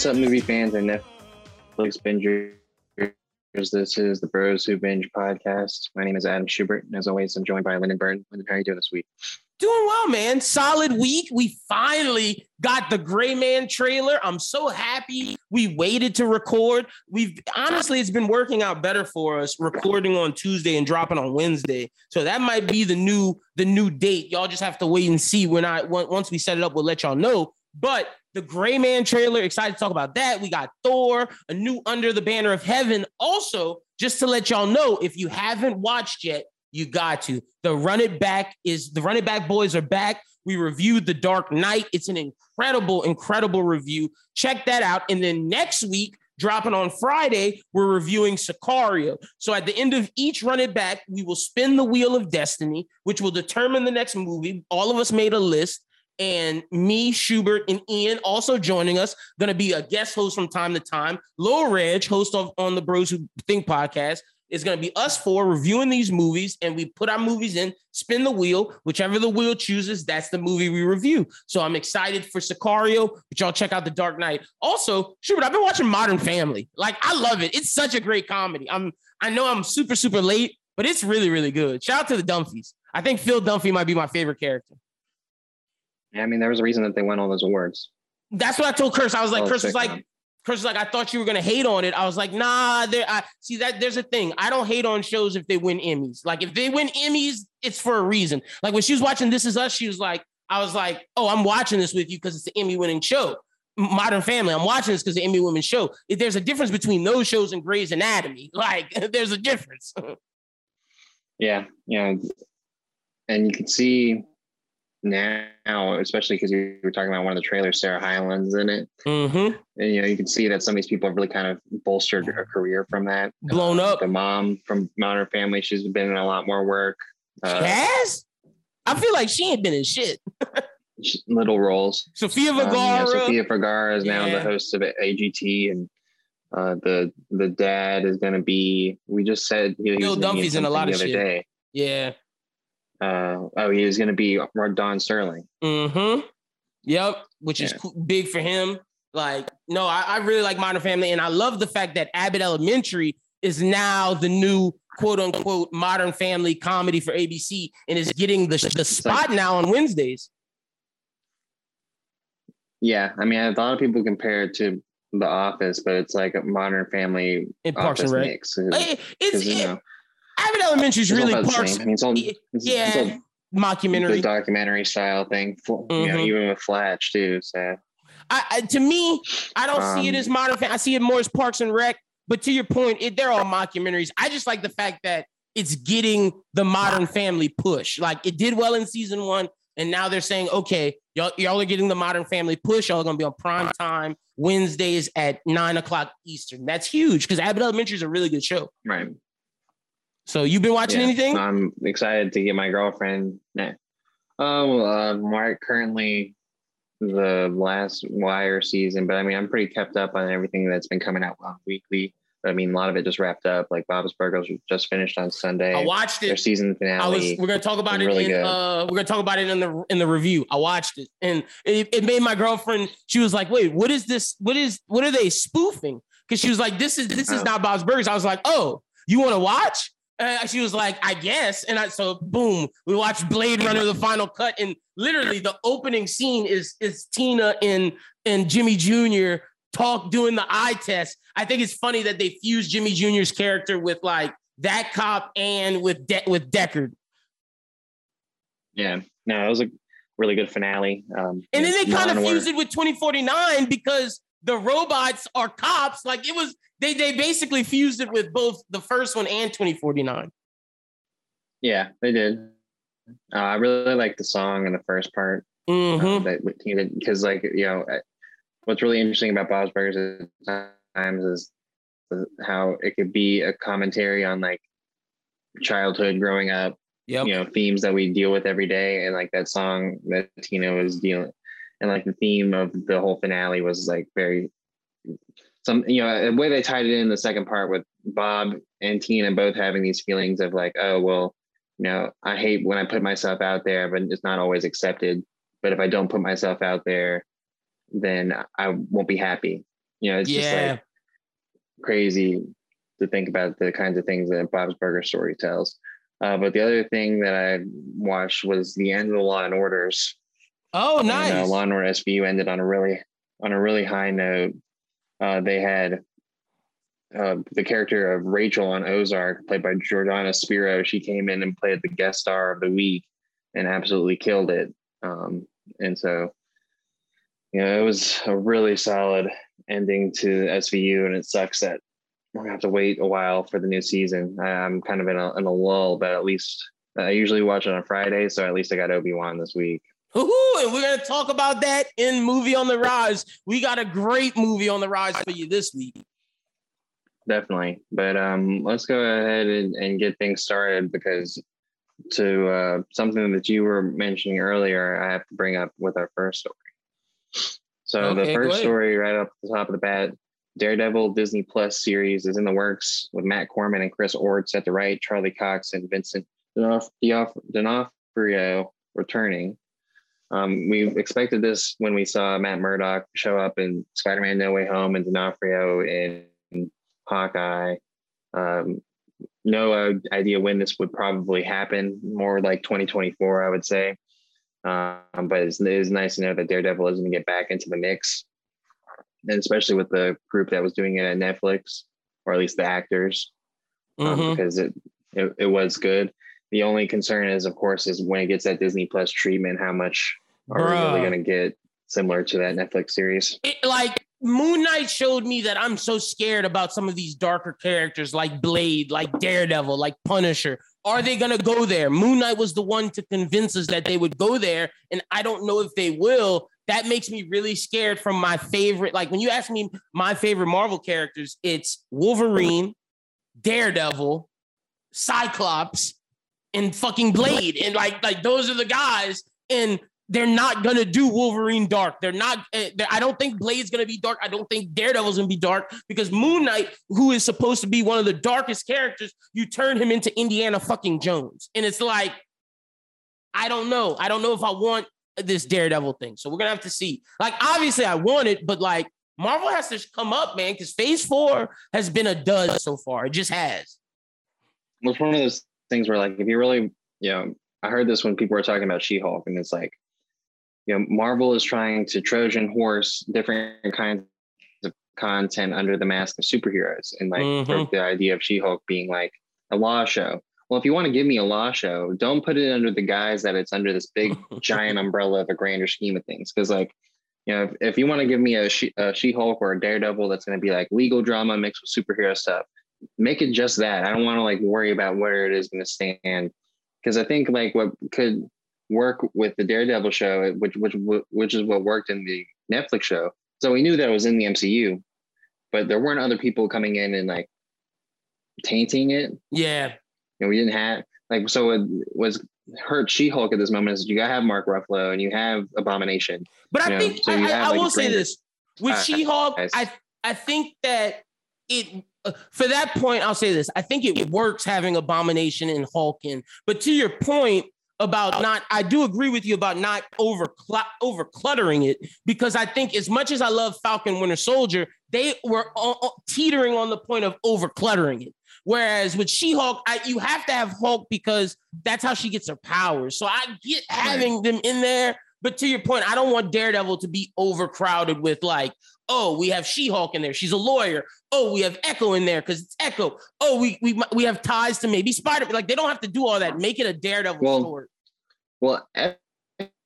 What's up, movie fans and Netflix bingers? This is the Bros Who Binge podcast. My name is Adam Schubert, and as always, I'm joined by Lyndon Byrne. Lyndon, how are you doing this week? Doing well, man. Solid week. We finally got the Gray Man trailer. I'm so happy we waited to record. We've honestly, it's been working out better for us recording on Tuesday and dropping on Wednesday. So that might be the new the new date. Y'all just have to wait and see. We're not once we set it up, we'll let y'all know. But the Gray Man trailer, excited to talk about that. We got Thor, a new Under the Banner of Heaven. Also, just to let y'all know, if you haven't watched yet, you got to. The Run It Back is the Run It Back boys are back. We reviewed The Dark Knight. It's an incredible, incredible review. Check that out. And then next week, dropping on Friday, we're reviewing Sicario. So at the end of each Run It Back, we will spin the wheel of destiny, which will determine the next movie. All of us made a list. And me, Schubert, and Ian also joining us, gonna be a guest host from time to time. Lil Reg, host of on the Bros Who Think podcast, is going to be us four reviewing these movies, and we put our movies in, spin the wheel, whichever the wheel chooses, that's the movie we review. So I'm excited for Sicario, but y'all check out The Dark Knight. Also, Schubert, I've been watching Modern Family. Like I love it. It's such a great comedy. I'm I know I'm super super late, but it's really really good. Shout out to the Dunphys. I think Phil Dunphy might be my favorite character. Yeah, I mean, there was a reason that they won all those awards. That's what I told Chris. I was like, Chris was like, Chris was like, I thought you were gonna hate on it. I was like, nah, there I see that there's a thing. I don't hate on shows if they win Emmys. Like if they win Emmys, it's for a reason. Like when she was watching This Is Us, she was like, I was like, oh, I'm watching this with you because it's the Emmy winning show. Modern Family, I'm watching this because the Emmy women show. If there's a difference between those shows and Grey's Anatomy, like there's a difference. yeah, yeah. And you can see now, especially because you were talking about one of the trailers, Sarah Hyland's in it. Mm-hmm. And you know, you can see that some of these people have really kind of bolstered her career from that. Blown uh, up. The mom from Modern Family, she's been in a lot more work. Uh, has? I feel like she ain't been in shit. little roles. Sofia Vergara. Um, yeah, Sofia Vergara is now yeah. the host of AGT, and uh, the the dad is going to be. We just said he, Bill Dunphy's in a lot of shit. Day. Yeah. Uh, oh, he was going to be Don Sterling. Mm-hmm. Yep, which is yeah. big for him. Like, no, I, I, really like Modern Family, and I love the fact that Abbott Elementary is now the new quote unquote Modern Family comedy for ABC, and is getting the the spot now on Wednesdays. Yeah, I mean, a lot of people compare it to The Office, but it's like a Modern Family in Parks and Rec. Mix. It's, it's, you know, Abbott Elementary is really parts. I mean, it's all it's, yeah, it's all mockumentary, documentary style thing. Mm-hmm. You know, mm-hmm. even with Flash too. So, I, I, to me, I don't um, see it as um, modern. I see it more as Parks and Rec. But to your point, it, they're all mockumentaries. I just like the fact that it's getting the Modern Family push. Like it did well in season one, and now they're saying, okay, y'all, y'all are getting the Modern Family push. Y'all are gonna be on prime time Wednesdays at nine o'clock Eastern. That's huge because Abbott Elementary is a really good show. Right. So you've been watching yeah, anything? I'm excited to get my girlfriend. Nah. Oh, uh, Mark currently the last Wire season, but I mean, I'm pretty kept up on everything that's been coming out weekly. I mean, a lot of it just wrapped up. Like Bob's Burgers just finished on Sunday. I watched it. Their season finale. I was. We're gonna talk about it. Really in, uh, we're gonna talk about it in the in the review. I watched it, and it, it made my girlfriend. She was like, "Wait, what is this? What is? What are they spoofing?" Because she was like, "This is this is oh. not Bob's Burgers." I was like, "Oh, you want to watch?" Uh, she was like, I guess. And I so boom, we watched Blade Runner, the final cut. And literally the opening scene is is Tina and and Jimmy Jr. talk doing the eye test. I think it's funny that they fuse Jimmy Jr.'s character with like that cop and with De- with Deckard. Yeah, no, it was a really good finale. Um, and then they kind of fused it with 2049 because the robots are cops. Like it was, they they basically fused it with both the first one and 2049. Yeah, they did. Uh, I really like the song in the first part. Mm-hmm. Uh, because like you know, what's really interesting about Bob's Burgers at times is how it could be a commentary on like childhood growing up yep. you know themes that we deal with every day and like that song that tina was dealing and like the theme of the whole finale was like very some you know the way they tied it in the second part with bob and tina both having these feelings of like oh well you know i hate when i put myself out there but it's not always accepted but if i don't put myself out there then i won't be happy You know, it's just like crazy to think about the kinds of things that Bob's Burger story tells. Uh, but the other thing that I watched was the end of the Law and Orders. Oh, And, nice. uh, Law and Order SVU ended on a really on a really high note. Uh, they had uh, the character of Rachel on Ozark, played by Jordana Spiro. She came in and played the guest star of the week and absolutely killed it. Um, and so, you know, it was a really solid ending to SVU, and it sucks that we're gonna have to wait a while for the new season. I, I'm kind of in a, in a lull, but at least I usually watch it on a Friday, so at least I got Obi Wan this week. Woo-hoo, and we're gonna talk about that in movie on the rise. We got a great movie on the rise for you this week. definitely but um let's go ahead and, and get things started because to uh something that you were mentioning earlier i have to bring up with our first story so Okay, the first story right up the top of the bat daredevil disney plus series is in the works with matt corman and chris ord set to write charlie cox and vincent d'onofrio returning um, we expected this when we saw Matt Murdock show up in Spider-Man: No Way Home and D'Onofrio in Hawkeye. Um, no uh, idea when this would probably happen. More like 2024, I would say. Um, but it's, it is nice to know that Daredevil is going to get back into the mix, and especially with the group that was doing it at Netflix, or at least the actors, um, Mhm. because it, it it was good. The only concern is, of course, is when it gets that Disney Plus treatment, how much are we really going to get similar to that Netflix series? It, like Moon Knight showed me that I'm so scared about some of these darker characters like Blade, like Daredevil, like Punisher. Are they gonna go there? Moon Knight was the one to convince us that they would go there, and I don't know if they will. That makes me really scared from my favorite. Like when you ask me my favorite Marvel characters, it's Wolverine, Daredevil, Cyclops, and fucking Blade. And like, like those are the guys. And they're not gonna do Wolverine dark. They're not. eh, they're- I don't think Blade's gonna be dark. I don't think Daredevil's gonna be dark because Moon Knight, who is supposed to be one of the darkest characters, you turn him into Indiana fucking Jones, and it's like, I don't know. I don't know if I want this Daredevil thing. So we're gonna have to see. Like, obviously, I want it, but like, Marvel has to come up, man, because Phase Four has been a dud so far. It just has. It's one of those things where, like, if you really, you know, I heard this when people were talking about She-Hulk, and it's like, you know, Marvel is trying to Trojan horse different kinds of content under the mask of superheroes, and like Mhm. the idea of She-Hulk being like a law show. Well, if you want to give me a law show, don't put it under the guise that it's under this big giant umbrella of a grander scheme of things. Because like, you know, if, if you want to give me a, she, a She-Hulk or a Daredevil that's going to be like legal drama mixed with superhero stuff, make it just that. I don't want to like worry about where it is going to stand. Because I think like what could work with the Daredevil show, which which which is what worked in the Netflix show. So we knew that it was in the MCU, but there weren't other people coming in and like tainting it Yeah. know, we didn't have like so it was hurt She-Hulk at this moment is you gotta have Mark Ruffalo and you have Abomination. But I Yeah, think so I, have, I like, will say this with Uh, She-Hulk. I I think that it uh, for that point I'll say this. I think it works having Abomination and Hulk in. But to your point about not, I do agree with you about not over over cluttering it because I think as much as I love Falcon Winter Soldier, they were all, all- teetering on the point of over cluttering it. Whereas with She-Hulk, I, you have to have Hulk because that's how she gets her powers. So I get having them in there. But to your point, I don't want Daredevil to be overcrowded with like, oh, we have She-Hulk in there. She's a lawyer. Oh, we have Echo in there because it's Echo. Oh, we we we have ties to maybe Spider. Like they don't have to do all that. Make it a Daredevil Well, story. Well,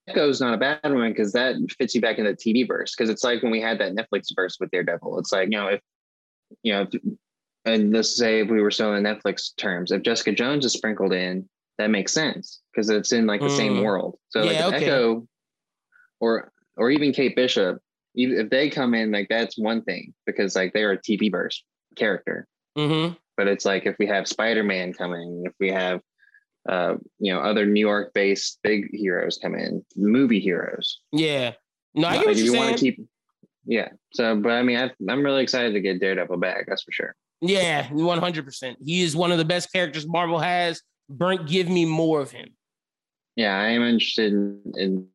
Echo's not a bad one because that fits you back in the TV verse. Because it's like when we had that Netflix verse with Daredevil. It's like you know if you know, if, and let's say if we were still in Netflix terms, if Jessica Jones is sprinkled in, that makes sense because it's in like the same Mm. world. So Yeah, like okay. Echo, or or even Kate Bishop, even if they come in, like that's one thing because like they're a TV verse character. Mm-hmm. but it's like if we have spider-man coming if we have uh you know other new york based big heroes come in movie heroes Yeah. No, I get like what you want to keep yeah so but i mean I, i'm really excited to get daredevil back that's for sure Yeah, one hundred percent. He is one of the best characters Marvel has. Brent, give me more of him. yeah i am interested in, in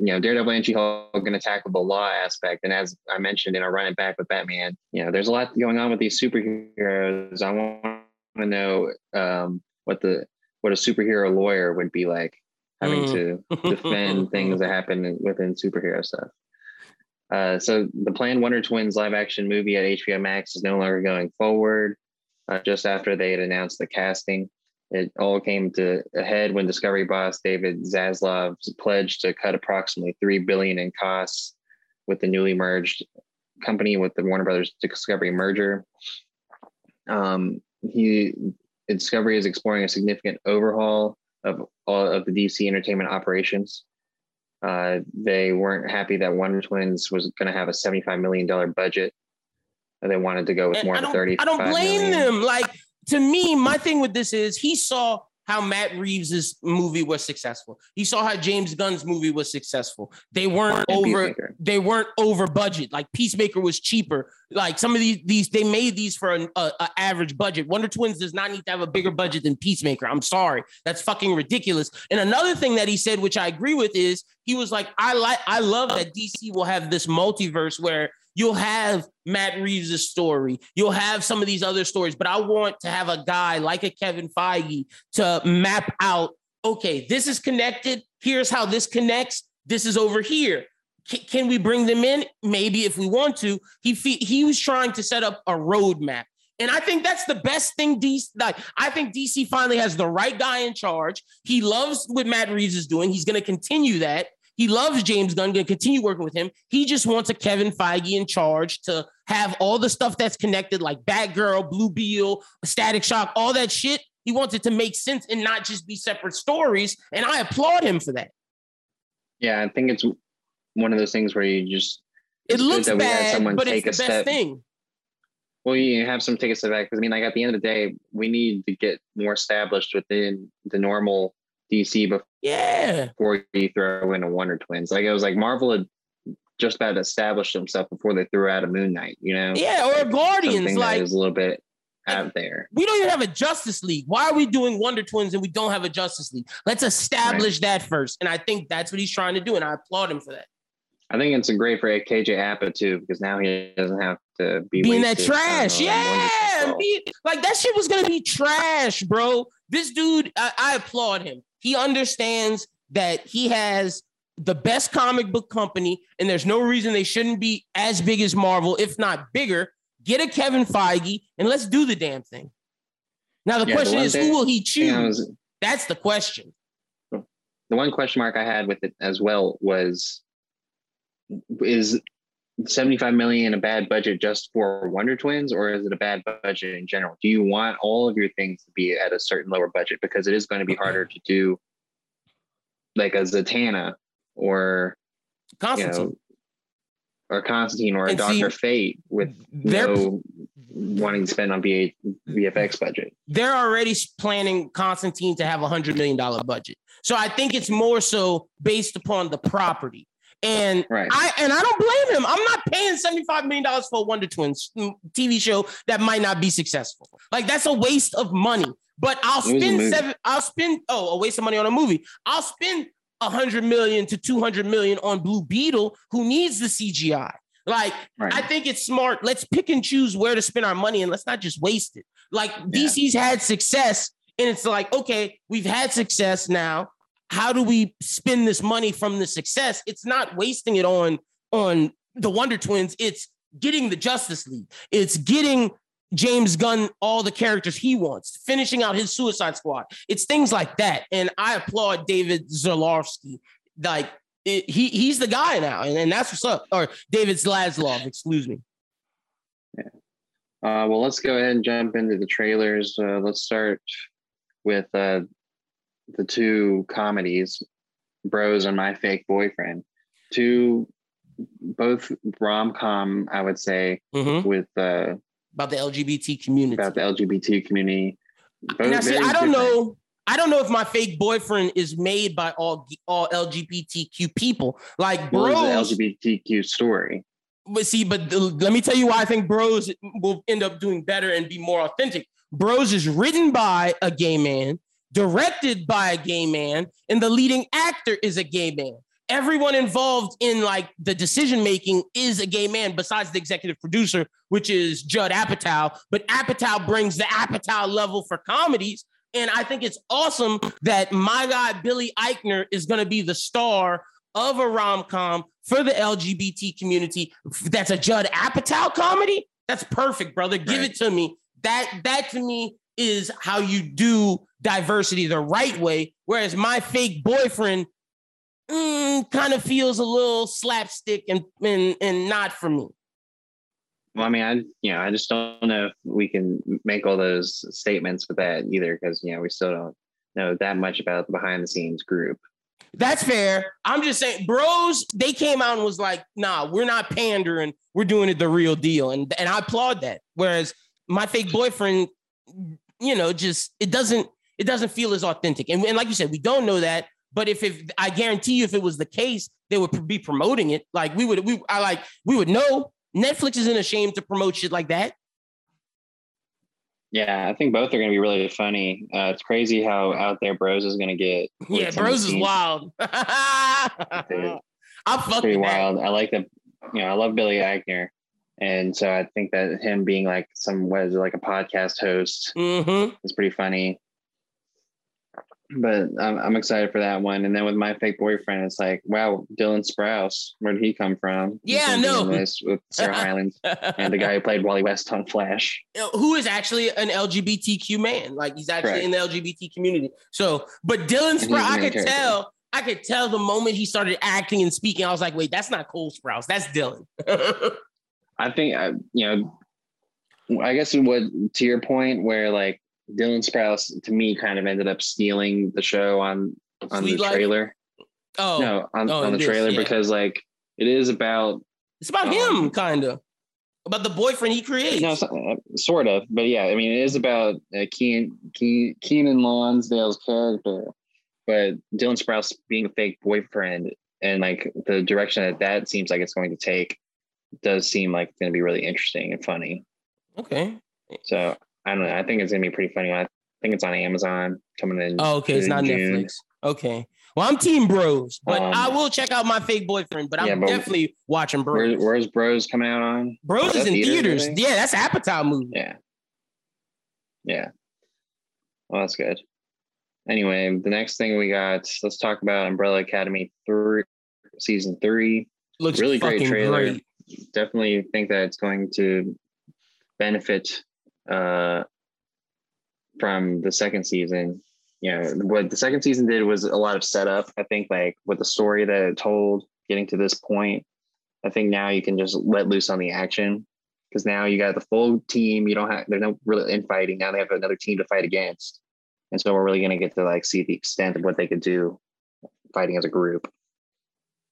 you know, Daredevil and She-Hulk are going to tackle the law aspect. And as I mentioned in our run it back with Batman, you know, there's a lot going on with these superheroes. I want to know um, what the what a superhero lawyer would be like having mm. to defend things that happen within superhero stuff. Uh, so the planned Wonder Twins live action movie at HBO Max is no longer going forward. Uh, just after they had announced the casting, it all came to a head when Discovery boss David Zaslav pledged to cut approximately three billion in costs with the newly merged company with the Warner Brothers Discovery merger. Um, he Discovery is exploring a significant overhaul of all of the DC entertainment operations. Uh, they weren't happy that Wonder Twins was going to have a $75 million budget. And they wanted to go with and more than 30. I don't blame million. them. Like, to me, my thing with this is he saw how Matt Reeves's movie was successful. He saw how James Gunn's movie was successful. They weren't over Peacemaker. they weren't over budget. Like Peacemaker was cheaper. Like some of these these they made these for an a, a average budget. Wonder Twins does not need to have a bigger budget than Peacemaker. I'm sorry. That's fucking ridiculous. And another thing that he said which I agree with is he was like I like I love that DC will have this multiverse where You'll have Matt Reeves' story. You'll have some of these other stories, but I want to have a guy like a Kevin Feige to map out okay, this is connected. Here's how this connects. This is over here. C- can we bring them in? Maybe if we want to. He fe- he was trying to set up a roadmap. And I think that's the best thing DC like I think DC finally has the right guy in charge. He loves what Matt Reeves is doing. He's going to continue that. He loves James Gunn, going to continue working with him. He just wants a Kevin Feige in charge to have all the stuff that's connected, like Batgirl, Blue Beetle, Static Shock, all that shit. He wants it to make sense and not just be separate stories. And I applaud him for that. Yeah, I think it's one of those things where you just it looks bad, but it's the best step. thing. Well, you have some take a step back because I mean, like at the end of the day, we need to get more established within the normal DC before yeah before you throw in a Wonder Twins. Like it was like Marvel had just about established himself before they threw out a Moon Knight. You know? Yeah, or like, Guardians. Like is a little bit out there. We don't even have a Justice League. Why are we doing Wonder Twins and we don't have a Justice League? Let's establish right. that first. And I think that's what he's trying to do, and I applaud him for that. I think it's a great for KJ Apa too, because now he doesn't have to be being that trash. Yeah, be, like that shit was gonna be trash, bro. This dude, I, I applaud him. He understands that he has the best comic book company, and there's no reason they shouldn't be as big as Marvel, if not bigger. Get a Kevin Feige and let's do the damn thing. Now the yeah, question the is, who will he choose? Was, That's the question. The one question mark I had with it as well was, is 75 million a bad budget just for Wonder Twins, or is it a bad budget in general? Do you want all of your things to be at a certain lower budget because it is going to be harder to do like a Zatanna or Constantine. You know, or Constantine or a Doctor Fate with no wanting to spend on VFX budget. They're already planning Constantine to have a hundred million dollar budget. So I think it's more so based upon the property. And right. I and I don't blame him. I'm not paying $75 million for a Wonder Twins TV show that might not be successful. Like that's a waste of money. But I'll spend seven, I'll spend oh, a waste of money on a movie. I'll spend a hundred million to 200 million on Blue Beetle, who needs the CGI. Like, right. I think it's smart. Let's pick and choose where to spend our money and let's not just waste it. Like, yeah. DC's had success, and it's like, okay, we've had success now how do we spend this money from the success? It's not wasting it on on the Wonder Twins. It's getting the Justice League. It's getting James Gunn all the characters he wants, finishing out his Suicide Squad. It's things like that, and I applaud David Zalarski. Like it, he he's the guy now, and, and that's what's up. Or David Zaslav, excuse me. Yeah. Uh, well, let's go ahead and jump into the trailers. Uh, let's start with uh, the two comedies, Bros and My Fake Boyfriend, two both rom com, I would say, mm-hmm. with uh, about the LGBT community. About the LGBT community. Both see, I don't different. know. I don't know if my fake boyfriend is made by all all LGBTQ people. Like Bros, LGBTQ story. But see, but the, let me tell you why I think Bros will end up doing better and be more authentic. Bros is written by a gay man directed by a gay man, and the leading actor is a gay man. everyone involved in like the decision making is a gay man besides the executive producer, which is Judd Apatow. But Apatow brings the Apatow level for comedies. And I think it's awesome that my guy Billy Eichner is going to be the star of a rom com for the LGBT community. That's a Judd Apatow comedy. That's perfect, brother. Give right. it to me. That that to me is how you do diversity the right way. Whereas my fake boyfriend mm, kind of feels a little slapstick and, and and not for me. Well, I mean, I you know, I just don't know if we can make all those statements with that either, because you know, we still don't know that much about the behind the scenes group. That's fair. I'm just saying, bros, they came out and was like, nah, we're not pandering, we're doing it the real deal. And and I applaud that. Whereas my fake boyfriend, you know, just it doesn't it doesn't feel as authentic. And, and like you said, we don't know that. But if, if I guarantee you, if it was the case, they would be promoting it. Like we would, we I like we would know. Netflix isn't ashamed to promote shit like that. Yeah, I think both are going to be really funny. Uh, it's crazy how out there Bros is going to get. Yeah, Bros is wild. I'm fucking pretty wild. I like that. You know, I love Billy Eichner, and so I think that him being like some was like a podcast host mm-hmm. is pretty funny but I'm, I'm excited for that one. And then with my fake boyfriend, it's like, wow, Dylan Sprouse, where did he come from? Yeah, no, with Sarah Hyland and the guy who played Wally West on Flash, who is actually an LGBTQ man. Like he's actually in the LGBT community. So, but Dylan Sprouse, I could character. tell. I could tell the moment he started acting and speaking, I was like, wait, that's not Cole Sprouse, that's Dylan. I think, uh, you know, I guess what to your point, where like Dylan Sprouse to me kind of ended up stealing the show on on Sweet the Life? trailer. Oh no, on, oh, on the trailer is, yeah. because like it is about it's about um, him kind of about the boyfriend he creates. No, uh, sort of, but yeah, I mean it is about uh, Keen, Keen, Keiynan Lonsdale's character, but Dylan Sprouse being a fake boyfriend and like the direction that that seems like it's going to take does seem like it's going to be really interesting and funny. Okay. So I don't know. I think it's gonna be pretty funny. I think it's on Amazon coming in. Oh, okay. It's not June. Netflix. Okay. Well, I'm Team Bros, but um, I will check out my fake boyfriend. But I'm definitely watching Bros. Where, where's Bros coming out on? Bros is in theaters. theaters. Yeah, that's Apatow movie. Yeah. Yeah. Well, that's good. Anyway, the next thing we got, let's talk about Umbrella Academy three, season three. Looks really great trailer. Great. Definitely think that it's going to benefit uh, from the second season. You know, what the second season did was a lot of setup. I think, like with the story that it told, getting to this point, I think now you can just let loose on the action because now you got the full team. You don't have there's no really infighting. Now they have another team to fight against, and so we're really gonna get to like see the extent of what they could do fighting as a group.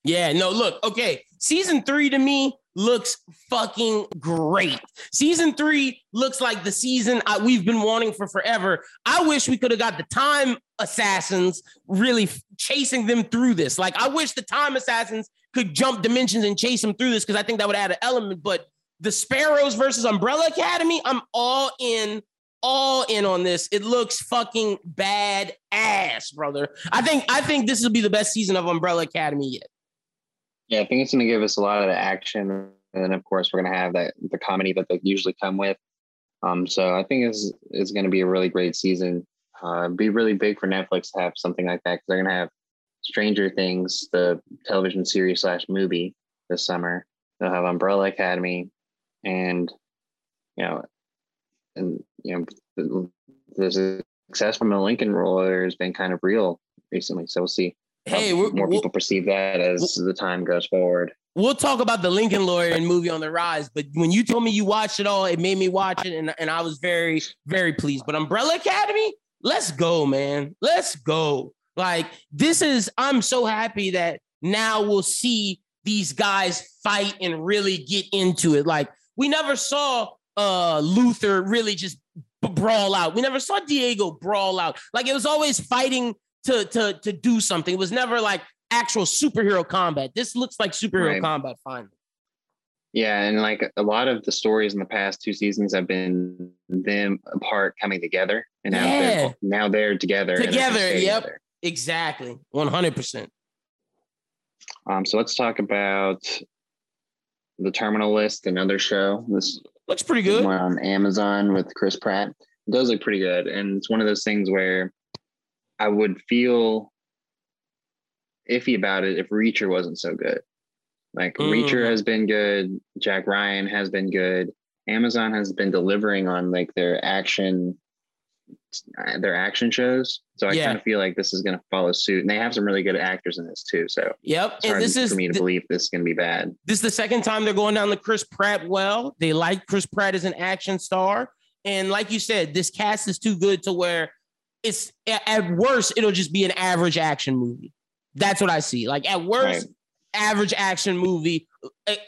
Yeah, no, look, okay. Season three to me looks fucking great. Season three looks like the season I, we've been wanting for forever. I wish we could have got the time assassins really chasing them through this. Like, I wish the time assassins could jump dimensions and chase them through this because I think that would add an element. But the Sparrows versus Umbrella Academy, I'm all in. All in on this. It looks fucking bad ass, brother. I think I think this will be the best season of Umbrella Academy yet. Yeah, I think it's going to give us a lot of the action, and then of course we're going to have that the comedy that they usually come with. Um, so I think it's is going to be a really great season. Uh, be really big for Netflix to have something like that because they're going to have Stranger Things, the television series slash movie this summer. They'll have Umbrella Academy, and you know, and you know, the success from the Lincoln Lawyer has been kind of real recently. So we'll see hey, more people we'll, perceive that as the time goes forward. We'll talk about the Lincoln Lawyer and movie on the rise, but when you told me you watched it all, it made me watch it, and, and I was very, very pleased. But Umbrella Academy, let's go, man. Let's go. Like, this is, I'm so happy that now we'll see these guys fight and really get into it. Like, we never saw uh Luther really just brawl out. We never saw Diego brawl out. Like, it was always fighting to to to do something. It was never like actual superhero combat. This looks like superhero right. combat finally. Yeah, and like a lot of the stories in the past two seasons have been them apart coming together, and now yeah. they're now they're together. Together, they're yep, together. exactly, one hundred percent. Um, so let's talk about the Terminal List, another show. This looks pretty good. On Amazon with Chris Pratt. It does look pretty good, and it's one of those things where I would feel iffy about it if Reacher wasn't so good. Like mm. Reacher has been good, Jack Ryan has been good, Amazon has been delivering on like their action their action shows. So I yeah. kind of feel like this is going to follow suit, and they have some really good actors in this too. So yep, and this is for me to th- believe this is going to be bad. This is the second time they're going down the Chris Pratt well. They like Chris Pratt as an action star, and like you said, this cast is too good to where it's at worst it'll just be an average action movie. That's what I see. Like at worst, right. average action movie,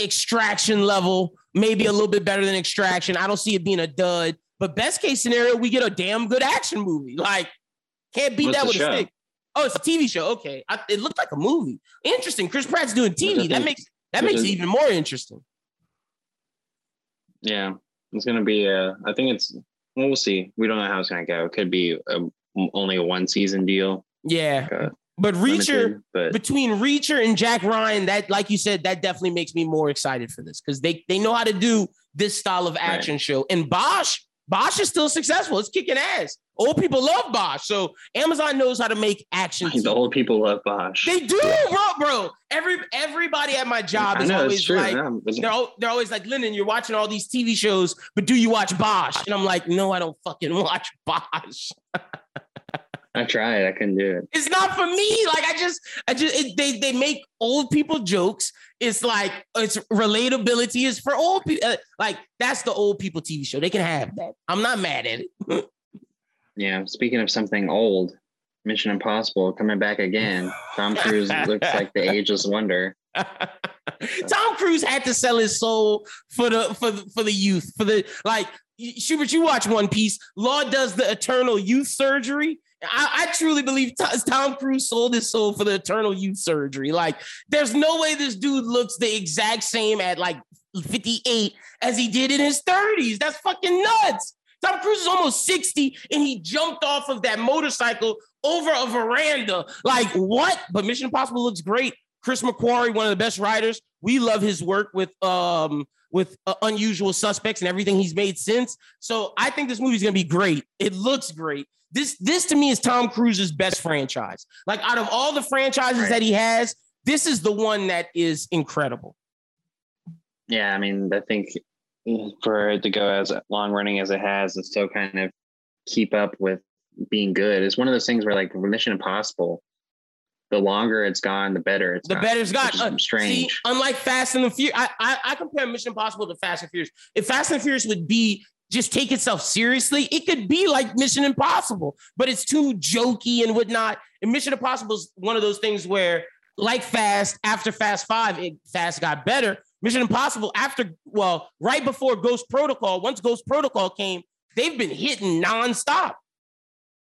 extraction level, maybe a little bit better than extraction. I don't see it being a dud. But best case scenario, we get a damn good action movie. Like, can't beat What's that with show? a stick. Oh, it's a TV show. Okay, I, it looked like a movie. Interesting. Chris Pratt's doing TV. That makes that makes it even more interesting. Yeah, it's gonna be. Uh, I think it's. Well, we'll see. We don't know how it's gonna go. It could be a, only a one season deal. Yeah. Like uh, but Reacher, limited, but... between Reacher and Jack Ryan, that, like you said, that definitely makes me more excited for this because they they know how to do this style of action right. show. And Bosch, Bosch is still successful. It's kicking ass. Old people love Bosch. So Amazon knows how to make action. The old people love Bosch. They do, bro, bro. Every everybody at my job is know, always like, they're, they're always like, Lyndon, you're watching all these TV shows, but do you watch Bosch? And I'm like, no, I don't fucking watch Bosch. I tried. I couldn't do it. It's not for me. Like I just, I just, it, they they make old people jokes. It's like it's relatability is for old people. Uh, like that's the old people TV show. They can have that. I'm not mad at it. yeah. Speaking of something old, Mission Impossible coming back again. Tom Cruise looks like the ageless wonder. Tom Cruise had to sell his soul for the for the, for the youth for the like Schubert. You watch One Piece. Law does the eternal youth surgery I, I, truly believe Tom Cruise sold his soul for the eternal youth surgery. Like, there's no way this dude looks the exact same at like 58 as he did in his 30s. That's fucking nuts. Tom Cruise is almost 60 and he jumped off of that motorcycle over a veranda. Like, what? But Mission Impossible looks great. Chris McQuarrie, one of the best writers. We love his work with um with uh, unusual suspects and everything he's made since. So I think this movie's gonna be great. It looks great. This this to me is Tom Cruise's best franchise. Like out of all the franchises right. that he has, this is the one that is incredible. Yeah, I mean, I think for it to go as long running as it has and still kind of keep up with being good is one of those things where like Mission Impossible, the longer it's gone, the better it's the gone, better it's gone. Uh, strange. See, unlike Fast and the Furious, I, I, I compare Mission Impossible to Fast and Furious. If Fast and Furious would be just take itself seriously, it could be like Mission Impossible, but it's too jokey and whatnot. And Mission Impossible is one of those things where, like Fast, after Fast Five, it Fast got better. Mission Impossible, after well, right before Ghost Protocol, once Ghost Protocol came, they've been hitting nonstop.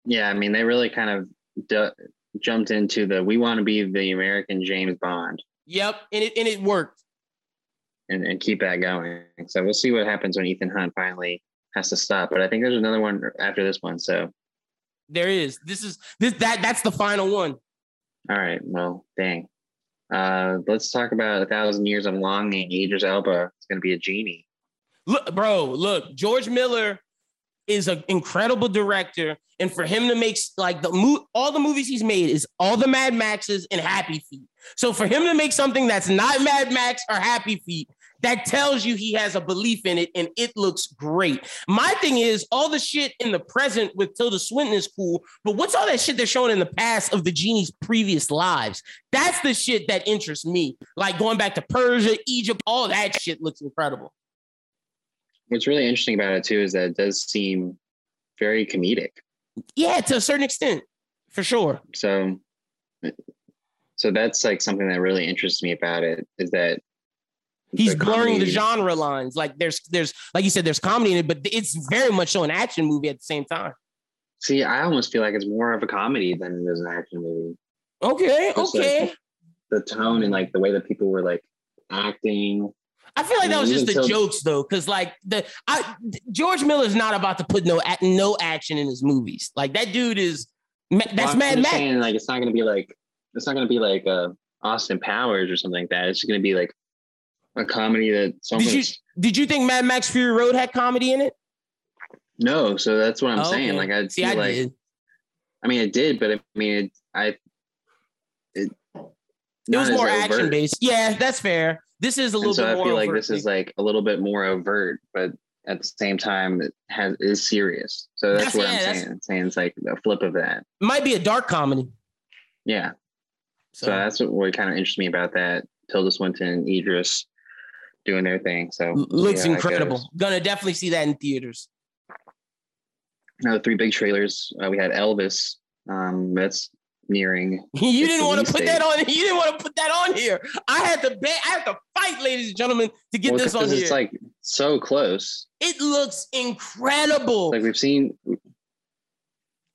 Yeah, I mean, they really kind of d- jumped into the we want to be the American James Bond. Yep, and it and it worked. And, and keep that going. So we'll see what happens when Ethan Hunt finally has to stop. But I think there's another one after this one. So there is. This is this that that's the final one. All right. Well, dang. Uh, let's talk about a thousand years of longing. Idris Elba It's going to be a genie. Look, bro. Look, George Miller is an incredible director, and for him to make like the mo- all the movies he's made is all the Mad Maxes and Happy Feet. So for him to make something that's not Mad Max or Happy Feet that tells you he has a belief in it and it looks great. My thing is all the shit in the present with Tilda Swinton is cool, but what's all that shit they're showing in the past of the genie's previous lives? That's the shit that interests me. Like going back to Persia, Egypt, all that shit looks incredible. What's really interesting about it too is that it does seem very comedic. Yeah, to a certain extent, for sure. So so that's like something that really interests me about it is that He's the blurring comedy. the genre lines. Like there's there's like you said, there's comedy in it, but it's very much so an action movie at the same time. See, I almost feel like it's more of a comedy than it is an action movie. Okay, Just okay. Like the tone and like the way that people were like acting. I feel like that was just the jokes though, because like the I George Miller's not about to put no no action in his movies. Like that dude is that's well, Mad Max. Like it's not gonna be like it's not gonna be like uh Austin Powers or something like that. It's just going to be like a comedy that Did you did you think Mad Max Fury Road had comedy in it? No, so that's what I'm Oh, saying. okay. Like I See, I like did. I mean it did, but I mean it I it It was more action based. Yeah, that's fair. This is a And little so bit I more. feel like this is like a little bit more overt, but at the same time it has is serious. So that's, That's- what yeah, I'm that's- saying. I'm saying it's like a flip of that. might be a dark comedy. Yeah. So, So that's what, what kind of interests me about that. Tilda Swinton and Idris doing their thing. So looks that incredible. Gonna definitely see that in theaters. Now the three big trailers. Uh, we had Elvis. Um, that's nearing. You didn't want to put date. that on. You didn't want to put that on here. I had to bet. I had to fight, ladies and gentlemen, to get Well, this on here. It's like so close. it looks incredible. Like we've seen.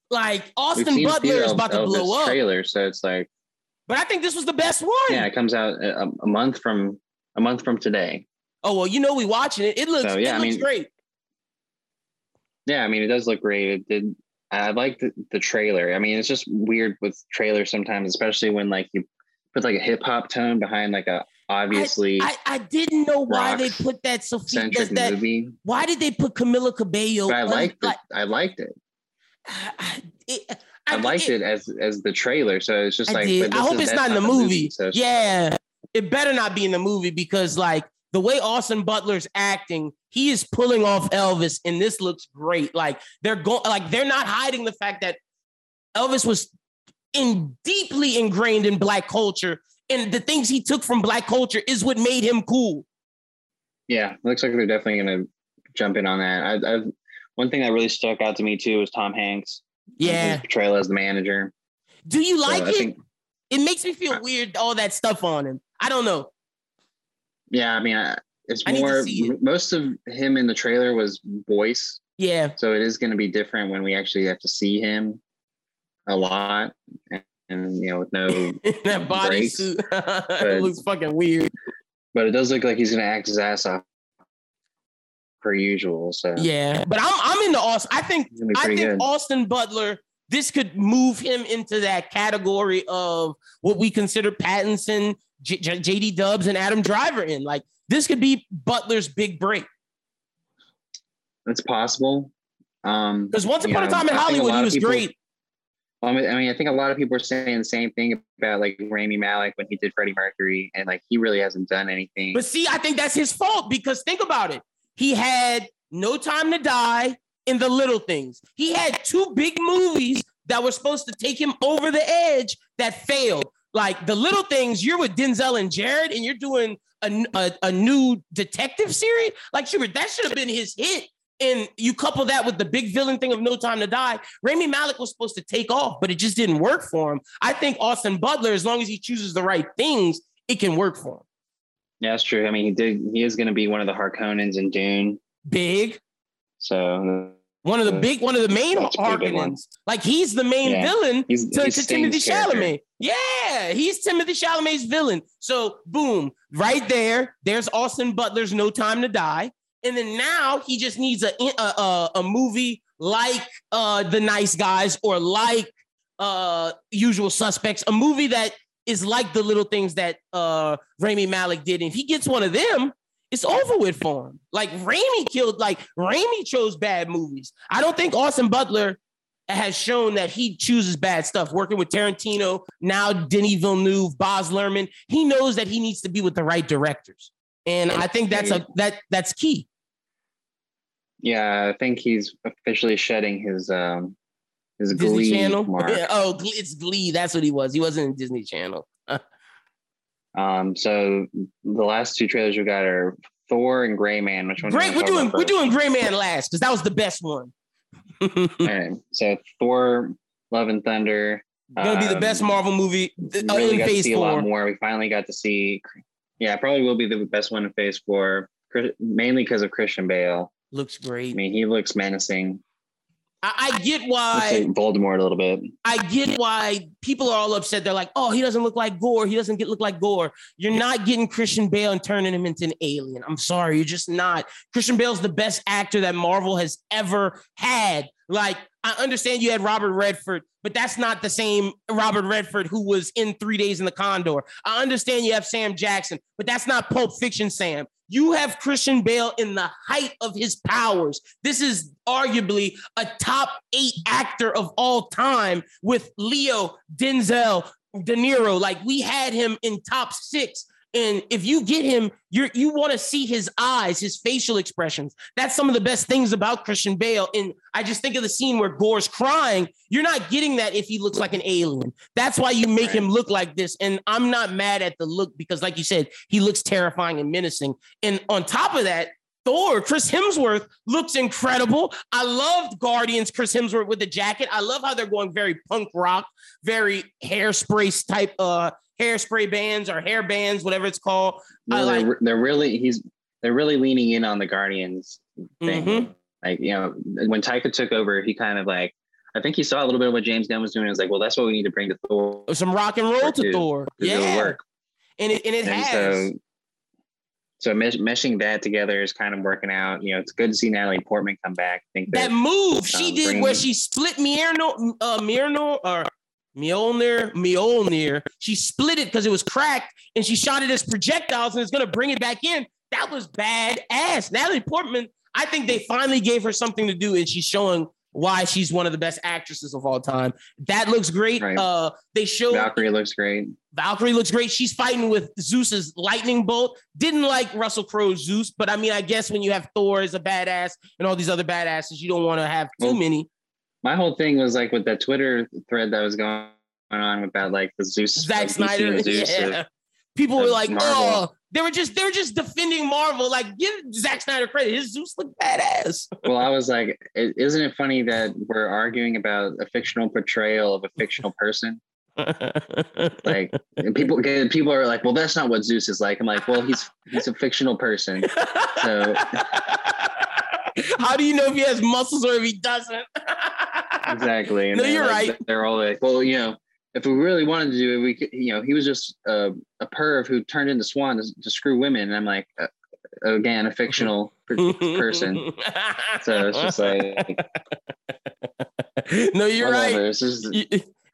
Like Austin seen Butler is about to Elvis blow up. Trailer, so it's like But I think this was the best one. yeah, it comes out a, a month from a month from today. Oh well, you know we watching it. It looks. So, yeah, it I looks mean- great. Yeah, I mean it does look great. It did. I like the, the trailer. I mean, it's just weird with trailers sometimes, especially when like you put like a hip hop tone behind like a obviously I, I didn't know why they put that Sophia. That, movie. why did they put Camila Cabello? But I un- liked it. I liked it. I, it, I, liked it, as as the trailer. So it's just I like. I hope it's not in the the movie. So yeah, it better not be in the movie because like the way Austin Butler's acting, he is pulling off Elvis, and this looks great. Like they're going, like they're not hiding the fact that Elvis was in deeply ingrained in black culture, and the things he took from black culture is what made him cool. Yeah, looks like they're definitely gonna jump in on that. I, I one thing that really stuck out to me too was Tom Hanks. Yeah. his portrayal as the manager. Do you like I it? think, it makes me feel weird. All that stuff on him. I don't know. yeah, I mean, I, it's I more. it. Most of him in the trailer was voice, Yeah. so it is going to be different when we actually have to see him a lot, and, and you know, with no. that Breaks, bodysuit. it looks fucking weird. but it does look like he's going to act his ass off, per usual. So Yeah, but I'm I'm into Austin. I think it's gonna be I think good. Austin Butler. This could move him into that category of what we consider Pattinson, J- J- JD Dubs, and Adam Driver in. Like this could be Butler's big break. That's possible. Um, Because once you upon a time in I Hollywood, he was people- great. I mean, I mean, I think a lot of people are saying the same thing about like Rami Malek when he did Freddie Mercury, and like he really hasn't done anything. But see, I think that's his fault because think about it. He had No Time to Die in The Little Things. He had two big movies that were supposed to take him over the edge that failed. Like The Little Things, you're with Denzel and Jared, and you're doing a, a, a new detective series. Like, Schubert, that should have been his hit. And you couple that with the big villain thing of No Time to Die. Rami Malek was supposed to take off, but it just didn't work for him. I think Austin Butler, as long as he chooses the right things, it can work for him. yeah, that's true. I mean, he did. He is going to be one of the Harkonnens in Dune. Big, So One of the big, one of the main That's a pretty big one. Harkonnens. Like he's the main Yeah. villain he's, to, he's to Timothy character. Chalamet. Yeah, he's Timothy Chalamet's villain. So boom, right there. There's Austin Butler's No Time to Die, and then now he just needs a a, a, a movie like uh, The Nice Guys or like uh, Usual Suspects, a movie that is like the little things that uh, Rami Malek did. And if he gets one of them, it's over with for him. Like Raimi killed, like Raimi chose bad movies. I don't think Austin Butler has shown that he chooses bad stuff. Working with Tarantino, now Denis Villeneuve, Baz Luhrmann, he knows that he needs to be with the right directors. And I think that's a that that's key. Yeah, I think he's officially shedding his um his Disney Glee Channel. mark. Oh, it's Glee. That's what he was. He wasn't in Disney Channel. Um, so the last two trailers we got are Thor and Gray Man. Which one? Great. We're doing we're doing Gray Man last because that was the best one. All right. So Thor, Love and Thunder. Gonna be the um, best Marvel movie th- really in Phase see a lot Four. more. We finally got to see. Yeah, probably will be the best one in Phase Four, mainly because of Christian Bale. Looks great. I mean, he looks menacing. I, I get why. Voldemort a little bit. I get why people are all upset. They're like, "Oh, he doesn't look like Gorr. He doesn't get look like Gorr." You're not getting Christian Bale and turning him into an alien. I'm sorry, you're just not. Christian Bale's the best actor that Marvel has ever had. Like I understand you had Robert Redford, but that's not the same Robert Redford who was in Three Days in the Condor. I understand you have Sam Jackson, but that's not Pulp Fiction Sam. You have Christian Bale in the height of his powers. This is arguably a top eight actor of all time with Leo, Denzel, De Niro. Like we had him in top six and if you get him, you're you want to see his eyes, his facial expressions. That's some of the best things about Christian Bale. And I just think of the scene where Gorr's crying. You're not getting that if he looks like an alien. That's why you make him look like this. And I'm not mad at the look because, like you said, he looks terrifying and menacing. And on top of that, Thor, Chris Hemsworth looks incredible. I loved Guardians, Chris Hemsworth with the jacket. I love how they're going very punk rock, very hairspray type uh hairspray bands or hair bands, whatever it's called. No, they're, like, they're really he's they're really leaning in on the Guardians thing. Mm-hmm. Like you know, when Taika took over, he kind of like I think he saw a little bit of what James Gunn was doing. He was like, well, that's what we need to bring to Thor. Some rock and roll to Thor. Yeah, work. And it and it and has. So, so mesh, meshing that together is kind of working out. You know, it's good to see Natalie Portman come back. I think that, that move um, she did where she split Mjolnir, uh, or Mjolnir, Mjolnir. She split it because it was cracked and she shot it as projectiles and it's going to bring it back in. That was bad ass. Natalie Portman, I think they finally gave her something to do and she's showing why she's one of the best actresses of all time. That looks great. Right. Uh, they show Valkyrie looks great. Valkyrie looks great. She's fighting with Zeus's lightning bolt. Didn't like Russell Crowe's Zeus, but I mean, I guess when you have Thor as a badass and all these other badasses, you don't want to have too well, many my whole thing was like with that Twitter thread that was going on about like the Zeus, Zack Snyder, Zeus yeah. Of, People were like, Marvel. "Oh, they were just they were just defending Marvel. Like, give Zack Snyder credit. His Zeus looked badass." well, I was like, "Isn't it funny that we're arguing about a fictional portrayal of a fictional person?" like people people are like, "Well, that's not what Zeus is like." I'm like, "Well, he's he's a fictional person." So how do you know if he has muscles or if he doesn't? exactly. And no, you're like, right. They're all like, well, you know, if we really wanted to do it, we could, you know, he was just a, a perv who turned into Swan to, to screw women. And I'm like, uh, again, a fictional person. so it's just like, no, you're right. It's just,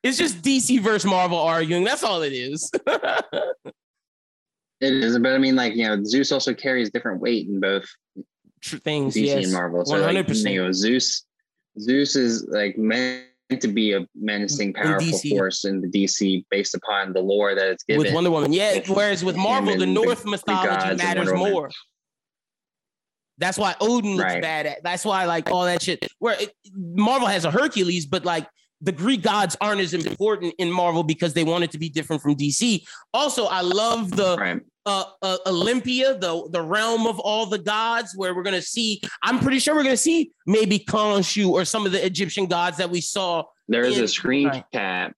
it's just DC versus Marvel arguing. That's all it is. it is, but I mean, like you know, Zeus also carries different weight in both things. DC yes. and Marvel. So 100%. Like, you know, Zeus Zeus is like meant to be a menacing, powerful force in the DC based upon the lore that it's given. With Wonder Woman, yeah. Whereas with Marvel, the North the, mythology matters more. That's why Odin looks right. bad at. That's why like all that shit. Where it, Marvel has a Hercules, but like the Greek gods aren't as important in Marvel because they want it to be different from DC. Also, I love the right uh, uh, Olympia, the the realm of all the gods, where we're gonna see. I'm pretty sure we're gonna see maybe Khonshu or some of the Egyptian gods that we saw. There's in- a screen cap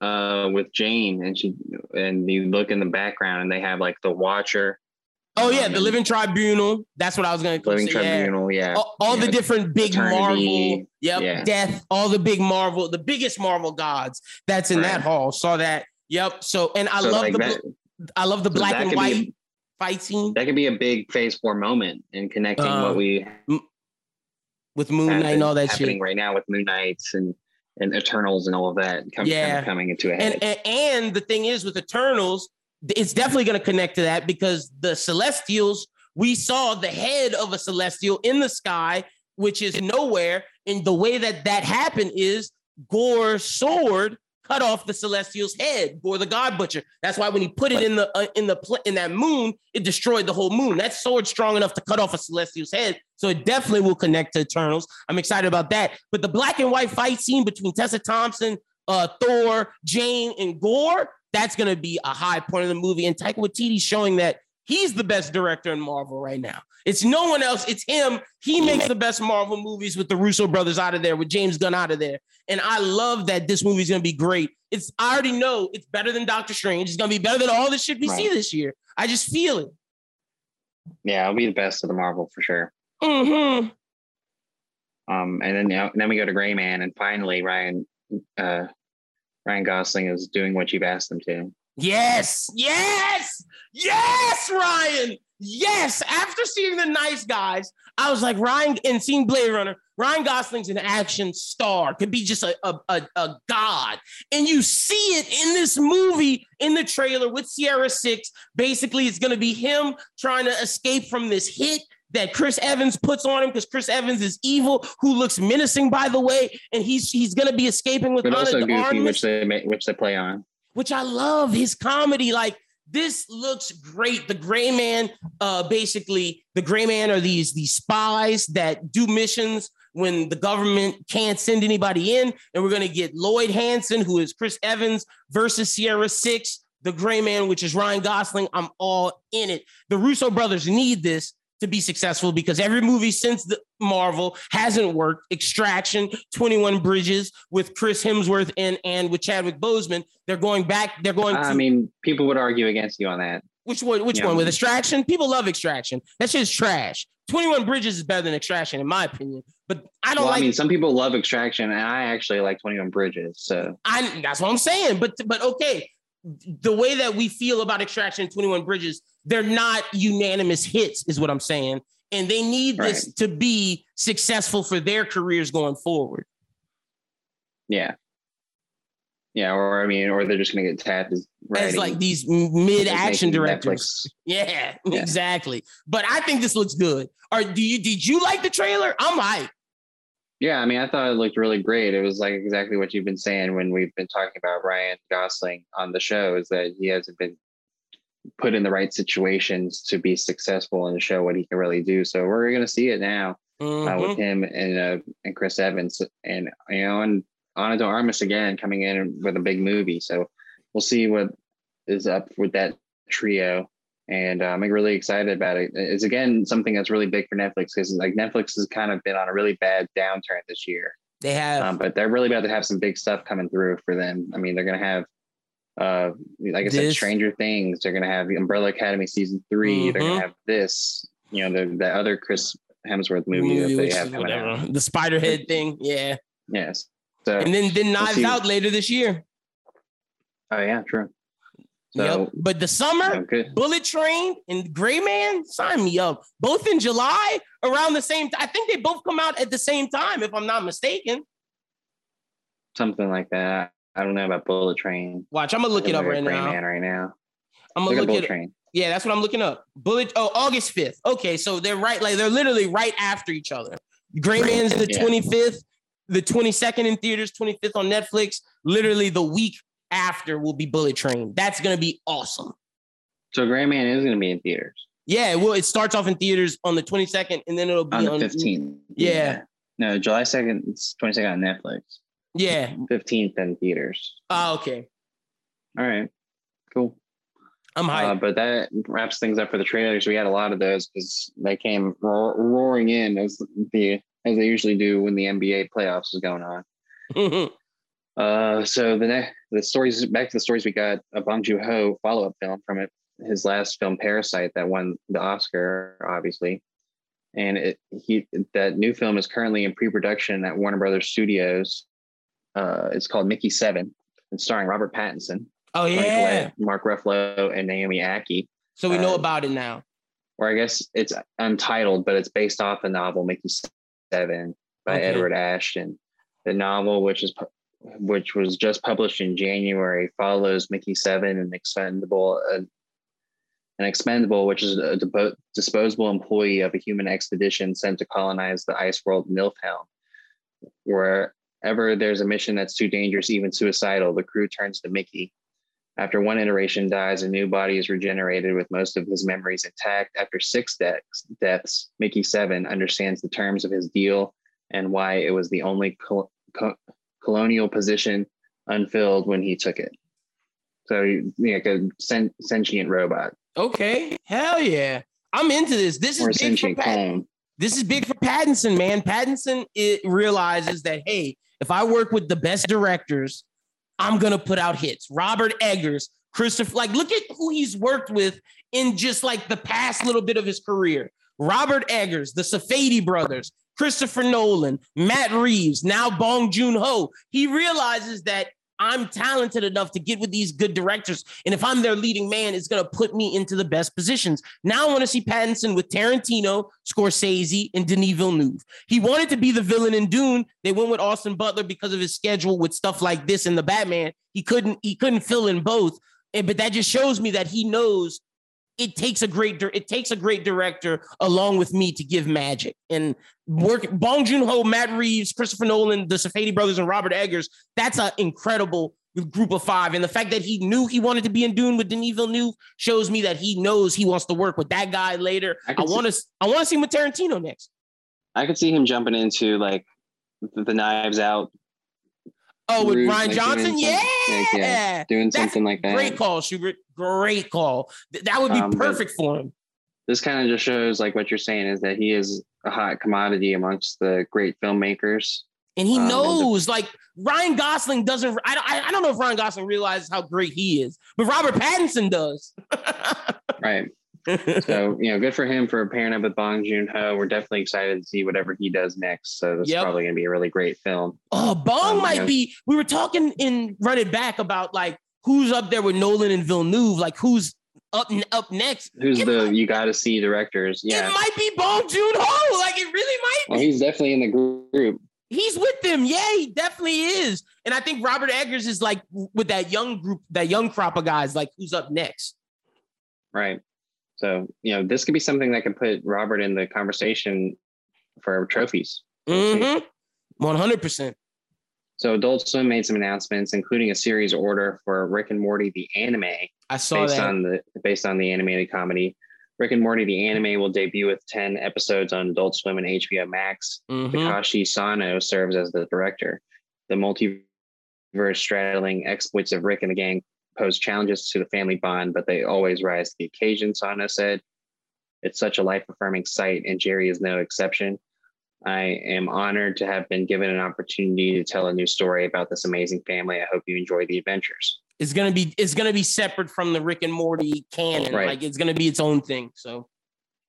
uh, with Jane, and she and you look in the background, and they have like the Watcher. Oh yeah, um, the Living Tribunal. That's what I was gonna. Call. Living say. Tribunal, yeah. All, all yeah. the different big Eternity, Marvel. Yep. Yeah. Death. All the big Marvel, the biggest Marvel gods that's in right. that hall. Saw that. Yep. So and I so love like the. That, I love the so black and white a, fight scene. That could be a big phase four moment in connecting uh, what we with Moon Knight and all that happening shit right now with Moon Knights and and Eternals and all of that come, yeah. Kind of coming into a head. And, and, and the thing is with Eternals, it's definitely going to connect to that because the Celestials, we saw the head of a Celestial in the sky, which is nowhere. And the way that that happened is Gorr's sword cut off the celestial's head or the god butcher. That's why when he put it in the uh, in the pl- in that moon, it destroyed the whole moon. That sword strong enough to cut off a celestial's head, so it definitely will connect to Eternals. I'm excited about that. But the black and white fight scene between Tessa Thompson, uh, Thor, Jane, and Gorr, that's gonna be a high point of the movie. And Taika Waititi showing that he's the best director in Marvel right now. It's no one else. It's him. He makes the best Marvel movies with the Russo brothers out of there, with James Gunn out of there. And I love that this movie's gonna be great. It's I already know it's better than Doctor Strange. It's gonna be better than all the shit we right. see this year. I just feel it. Yeah, it'll be the best of the Marvel for sure. Mm-hmm. Um, and then you know, then we go to Gray Man, and finally Ryan uh, Ryan Gosling is doing what you've asked him to. Yes, yes, yes, Ryan. Yes, after seeing the nice guys, I was like, Ryan, and seeing Blade Runner, Ryan Gosling's an action star, could be just a, a, a, a god. And you see it in this movie in the trailer with Sierra Six. Basically, it's going to be him trying to escape from this hit that Chris Evans puts on him because Chris Evans is evil, who looks menacing, by the way, and he's he's gonna be escaping with but also goofy, which they make, which they play on. which I love his comedy. Like this looks great. The Gray Man, uh, basically, the Gray Man are these these spies that do missions when the government can't send anybody in, and we're gonna get Lloyd Hansen, who is Chris Evans, versus Sierra Six, the Gray Man, which is Ryan Gosling. I'm all in it. The Russo brothers need this to be successful because every movie since the Marvel hasn't worked. Extraction, 21 Bridges with Chris Hemsworth and and with Chadwick Boseman. They're going back. They're going to I mean, people would argue against you on that. which one? Which yeah. one? With Extraction? People love Extraction. That shit's trash. 21 Bridges is better than Extraction, in my opinion. But I don't Well, like I mean, some people love Extraction, and I actually like Twenty One Bridges. So I that's what I'm saying. But but okay, the way that we feel about Extraction and 21 Bridges, they're not unanimous hits, is what I'm saying. And they need this to be successful for their careers going forward. yeah, yeah, or I mean, or they're just gonna get tapped as As like these mid-action directors. Netflix. Yeah, Yeah. exactly. But I think this looks good. Or do you did you like the trailer? I'm like, Yeah, I mean, I thought it looked really great. It was like exactly what you've been saying when we've been talking about Ryan Gosling on the show is that he hasn't been put in the right situations to be successful and show what he can really do. So we're gonna see it now uh, mhm. with him and uh, and Chris Evans and you know and Ana de Armas again coming in with a big movie. So we'll see what is up with that trio. And uh, I'm really excited about it. It's again something that's really big for Netflix because like Netflix has kind of been on a really bad downturn this year. they have Um, but they're really about to have some big stuff coming through for them. I mean, they're gonna have uh like I said, Stranger Things, they're gonna have the Umbrella Academy season 3 they're Mhm. gonna have this, you know, the the other Chris Hemsworth movie, that they have coming out. whatever. The Spiderhead thing. Yeah. Yes. So And then then Knives see. Out later this year. oh yeah, true. So yep. But the summer. Bullet Train and Gray Man, sign me up. Both in July around the same time. I think they both come out at the same time, if I'm not mistaken. Something like that. I don't know about Bullet Train. Watch, I'm gonna look it up right Gray now. Man right now. I'm gonna look Bullet at Train. yeah, that's what I'm looking up. Bullet oh August 5th. Okay, so they're right, like they're literally right after each other. Gray Man's the Yeah. 25th, the 22nd in theaters, 25th on Netflix. Literally the week after will be Bullet Train. That's gonna be awesome. So Grand Man is gonna be in theaters Yeah, well, it starts off in theaters on the 22nd, and then it'll be on on, the 15th. Yeah. No, July 2nd, it's 22nd on Netflix. Yeah. 15th in theaters. Oh, okay. All right. Cool. I'm Uh, but that wraps things up for the trailers. We had a lot of those because they came roar- roaring in as the as they usually do when the NBA playoffs is going on. Uh, so the next the stories back to the stories we got a Bong Joon Ho follow up film from it his last film Parasite that won the Oscar obviously, and it he that new film is currently in pre production at Warner Brothers Studios. Uh, it's called Mickey Seven. and starring Robert Pattinson, oh yeah. Collette, Mark Ruffalo, and Naomi Ackie. So we know uh, about it now. Or I guess it's untitled, but it's based off the novel Mickey Seven by Okay. Edward Ashton. The novel, which is which was just published in January, follows Mickey Seven, an expendable, uh, an expendable, which is a depo- disposable employee of a human expedition sent to colonize the ice world Niflheim. Wherever there's a mission that's too dangerous, even suicidal, the crew turns to Mickey. After one iteration dies, a new body is regenerated with most of his memories intact. After six deaths, deaths Mickey Seven understands the terms of his deal and why it was the only col- co- colonial position unfilled when he took it. So, you know, like a sen- sentient robot Okay. Hell yeah. I'm into this. This is or a big for Pat- this is big for Pattinson, man. Pattinson it realizes that hey, if I work with the best directors, I'm gonna put out hits. Robert Eggers, Christopher, like look at who he's worked with in just like the past little bit of his career. Robert Eggers, the Safdie brothers, Christopher Nolan, Matt Reeves, now Bong Joon Ho. He realizes that I'm talented enough to get with these good directors. And if I'm their leading man, it's going to put me into the best positions. Now I want to see Pattinson with Tarantino, Scorsese, and Denis Villeneuve. He wanted to be the villain in Dune. They went with Austin Butler because of his schedule with stuff like this and the Batman. He couldn't he couldn't fill in both. And but that just shows me that he knows it takes a great it takes a great director along with me to give magic and work Bong Joon Ho, Matt Reeves, Christopher Nolan, the Safdie brothers, and Robert Eggers. That's an incredible group of five. And the fact that he knew he wanted to be in Dune with Denis Villeneuve shows me that he knows he wants to work with that guy later. I want to I want to see him with Tarantino next. I could see him jumping into like the Knives Out Oh, with Rian like Johnson, yeah. Like, yeah. doing That's something like that. Great call, Schubert. Great call. That would be um, perfect for him. This kind of just shows, like what you're saying, is that he is a hot commodity amongst the great filmmakers. And he um, knows, and the- like Ryan Gosling doesn't. I, I, I don't know if Ryan Gosling realizes how great he is, but Robert Pattinson does. right so you know, good for him for pairing up with Bong Joon Ho. We're definitely excited to see whatever he does next. So this yep. is probably going to be a really great film. Oh, Bong um, might you know, be. We were talking in Run It Back about like who's up there with Nolan and Villeneuve. Like who's up up next? Who's it the might, you got to see directors? Yeah, it might be Bong Joon Ho. Like it really might. Well, he's definitely in the group. He's with them. Yeah, he definitely is. And I think Robert Eggers is like with that young group, that young crop of guys. Like who's up next? Right. So, you know, this could be something that could put Robert in the conversation for trophies. Mm-hmm. 100%. So Adult Swim made some announcements, including a series order for Rick and Morty, the anime. I saw based that. on the based on the animated comedy. Rick and Morty, the anime, will debut with 10 episodes on Adult Swim and HBO Max. mm Takashi Sano serves as the director. The multiverse straddling exploits of Rick and the gang pose challenges to the family bond, but they always rise to the occasion, Sano said. It's such a life affirming sight, and Jerry is no exception. I am honored to have been given an opportunity to tell a new story about this amazing family. I hope you enjoy the adventures. It's gonna be it's gonna be separate from the Rick and Morty canon. Right. Like it's gonna be its own thing. So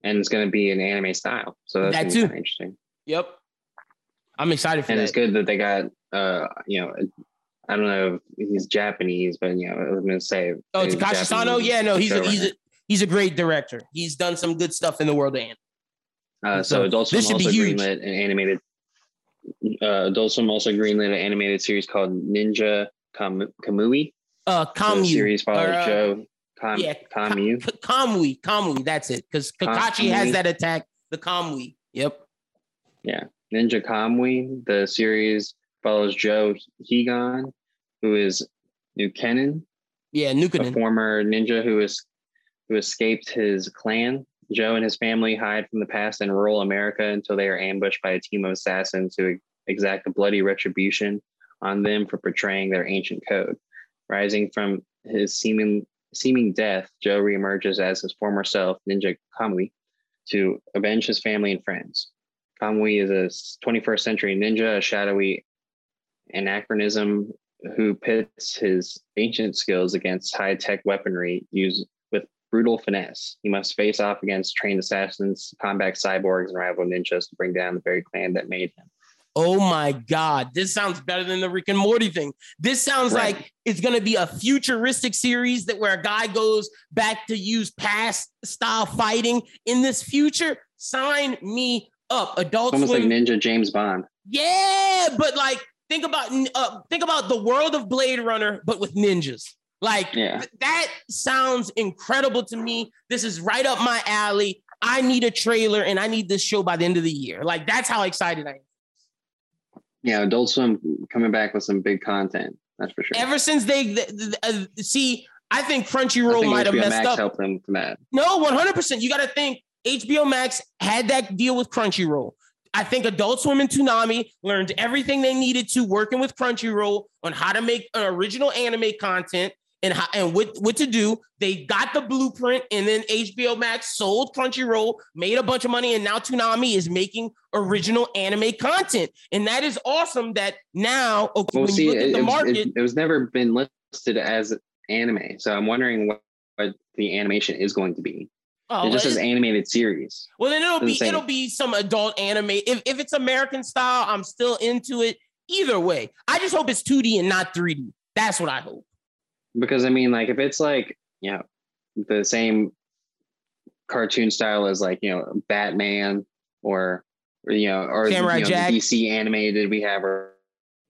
and it's gonna be an anime style. So that's that too. interesting. Yep. I'm excited for that. and that. it's good that they got uh you know I don't know if he's Japanese, but you know, I'm gonna say. Oh, Takashi Sano. Yeah, no, he's a, he's a he's a great director. He's done some good stuff in the world of anime. Uh, so, so Adult Swim also greenlit an animated. Uh, Adult Swim also greenlit an animated series called Ninja Kam- Kamui. Uh, Kamu. series follows uh, Joe Kam- yeah, Kamu. Kamui. Kamui. That's it. Because Kakashi Kamui. has that attack. The Kamui. Yep. Yeah, Ninja Kamui. The series follows Joe Higan, who is Nukenin. Yeah, Nukenin. A former ninja who is who escaped his clan. Joe and his family hide from the past in rural America until they are ambushed by a team of assassins who exact a bloody retribution on them for betraying their ancient code. Rising from his seeming seeming death, Joe reemerges as his former self, Ninja Kamui, to avenge his family and friends. Kamui is a 21st century ninja, a shadowy anachronism who pits his ancient skills against high tech weaponry used with brutal finesse. He must face off against trained assassins, combat cyborgs, and rival ninjas to bring down the very clan that made him. Oh my God, this sounds better than the Rick and Morty thing. This sounds right. like it's going to be a futuristic series that where a guy goes back to use past style fighting in this future. Sign me up. Adult Almost Swim. like Ninja James Bond. Yeah, but like think about uh, think about the world of Blade Runner, but with ninjas. Like yeah. th- that sounds incredible to me. This is right up my alley. I need a trailer and I need this show by the end of the year. Like that's how excited I am. Yeah, Adult Swim coming back with some big content. That's for sure. Ever since they, uh, see, I think Crunchyroll might have messed Max up. Help them from that. No, one hundred percent. You got to think HBO Max had that deal with Crunchyroll. I think Adult Swim and Toonami learned everything they needed to working with Crunchyroll on how to make an original anime content and how, and what, what to do. They got the blueprint, and then HBO Max sold Crunchyroll, made a bunch of money, and now Toonami is making original anime content, and that is awesome. That now, okay, well, when see, you look at the it, market, it, it was never been listed as anime, so I'm wondering what, what the animation is going to be. Oh, it just says animated series. Well, then it'll be it'll be some adult anime. If if it's American style, I'm still into it. Either way, I just hope it's 2D and not 3D. That's what I hope. Because I mean, like if it's like you know the same cartoon style as like you know Batman or, or you know or Samurai you know, Jack. DC animated we have or,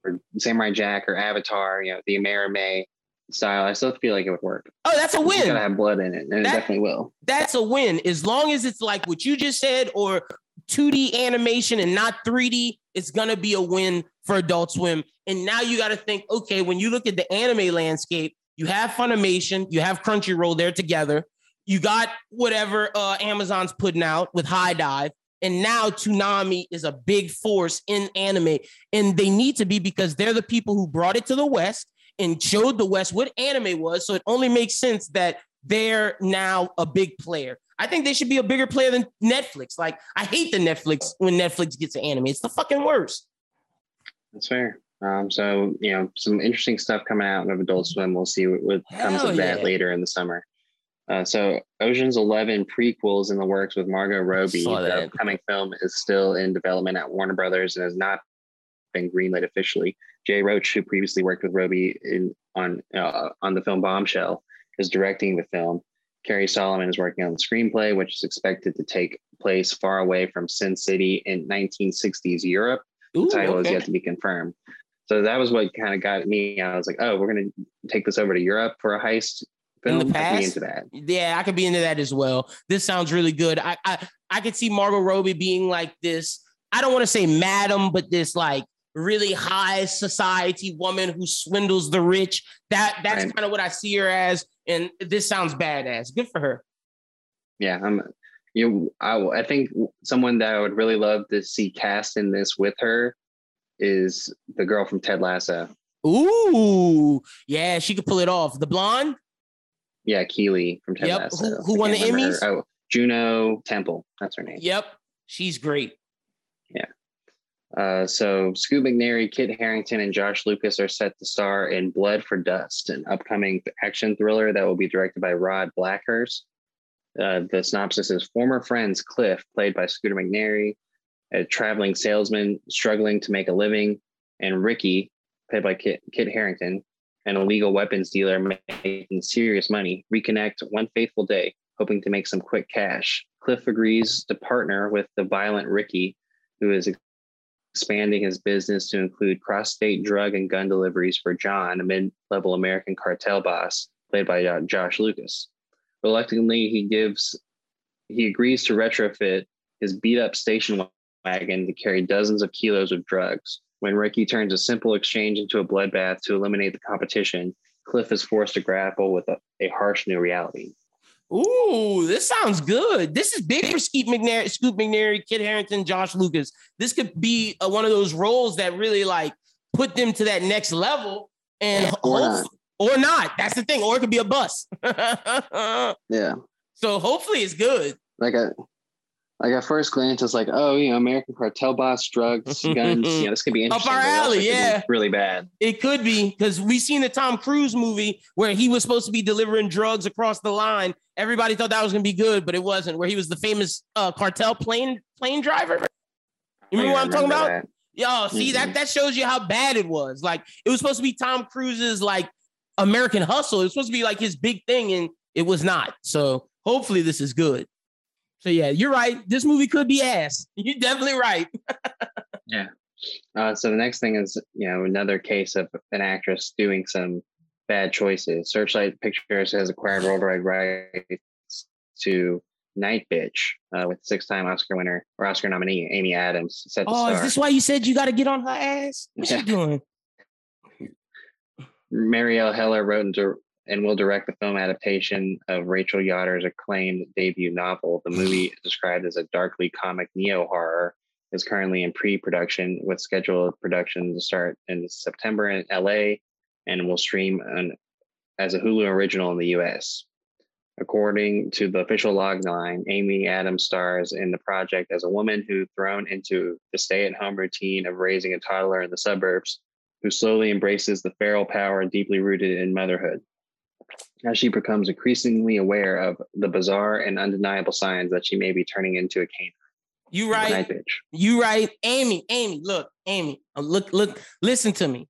or Samurai Jack or Avatar, you know the Amerime style. I still feel like it would work. Oh, that's a It's win. gotta have blood in it, and it definitely will. That's a win. As long as it's like what you just said or 2D animation and not 3D, it's gonna be a win for Adult Swim. And now you got to think, okay, when you look at the anime landscape, you have Funimation, you have Crunchyroll there together. You got whatever uh, Amazon's putting out with HIDIVE. And now Toonami is a big force in anime. And they need to be because they're the people who brought it to the West and showed the West what anime was. So it only makes sense that they're now a big player. I think they should be a bigger player than Netflix. Like, I hate the Netflix when Netflix gets an anime. It's the fucking worst. That's fair. Um, so you know, some interesting stuff coming out of Adult Swim. We'll see what, what comes of that later in the summer. Uh, so Ocean's Eleven prequels in the works with Margot Robbie. The upcoming film is still in development at Warner Brothers and has not been greenlit officially. Jay Roach, who previously worked with Robbie in on uh, on the film Bombshell, is directing the film. Carrie Solomon is working on the screenplay, which is expected to take place far away from Sin City in 1960s Europe Ooh, the title okay. is yet to be confirmed. So that was what kind of got me. I was like, oh, we're gonna take this over to Europe for a heist In film. the I can be past? into that. Yeah, I could be into that as well. This sounds really good. I I, I could see Margot Robbie being like this. I don't want to say madam, but this like really high society woman who swindles the rich. That that's Right. kind of what I see her as. And this sounds badass. Good for her. Yeah, I'm. You, I, I think someone that I would really love to see cast in this with her is the girl from Ted Lasso. Ooh, yeah, she could pull it off. The blonde. Yeah, Keeley from Ted Yep, Lasso. who- who won the Emmys? her- Oh, Juno Temple. That's her name. Yep, she's great. Uh, so Scoot McNairy, Kit Harington, and Josh Lucas are set to star in Blood for Dust, an upcoming action thriller that will be directed by Rod Blackhurst. Uh, the synopsis is former friends Cliff, played by Scooter McNairy, a traveling salesman struggling to make a living, and Ricky, played by Kit, Kit Harington, an illegal weapons dealer making serious money, reconnect one faithful day, hoping to make some quick cash. Cliff agrees to partner with the violent Ricky, who is expanding his business to include cross-state drug and gun deliveries for John, a mid-level American cartel boss, played by uh, Josh Lucas. Reluctantly, he gives he agrees to retrofit his beat-up station wagon to carry dozens of kilos of drugs. When Ricky turns a simple exchange into a bloodbath to eliminate the competition, Cliff is forced to grapple with a, a harsh new reality. Ooh, this sounds good. This is big for Scoot McNairy, Scoot McNairy, Kit Harington, Josh Lucas. This could be uh, one of those roles that really like put them to that next level, and Or not. or not. That's the thing. Or it could be a bust. Yeah. so hopefully it's good. like a like at first glance, it's like, oh, you know, American cartel boss, drugs, guns. You know, this could be interesting. Up our but it also alley, yeah. really bad. It could be because we seen the Tom Cruise movie where he was supposed to be delivering drugs across the line. Everybody thought that was gonna be good, but it wasn't. Where he was the famous uh, cartel plane plane driver. You remember what I'm talking about? Yo, see Mhm. that that shows you how bad it was. Like it was supposed to be Tom Cruise's like American Hustle. It was supposed to be like his big thing, and it was not. So hopefully this is good. So yeah, you're right. This movie could be ass. You're definitely right. Yeah. Uh, so the next thing is, you know, another case of an actress doing some bad choices. Searchlight Pictures has acquired worldwide rights to Nightbitch uh, with six-time Oscar winner or Oscar nominee Amy Adams set Oh, star. is this why you said you got to get on her ass? What's Yeah. she doing? Marielle Heller wrote and, and will direct the film adaptation of Rachel Yoder's acclaimed debut novel. The movie described as a darkly comic neo horror. Is currently in pre-production with scheduled production to start in September in LA, and will stream on, as a Hulu original in the U.S. According to the official logline, Amy Adams stars in the project as a woman who, thrown into the stay-at-home routine of raising a toddler in the suburbs, who slowly embraces the feral power deeply rooted in motherhood. As she becomes increasingly aware of the bizarre and undeniable signs that she may be turning into a canine You right. You right. Amy, Amy, look, Amy, uh, look, look, listen to me.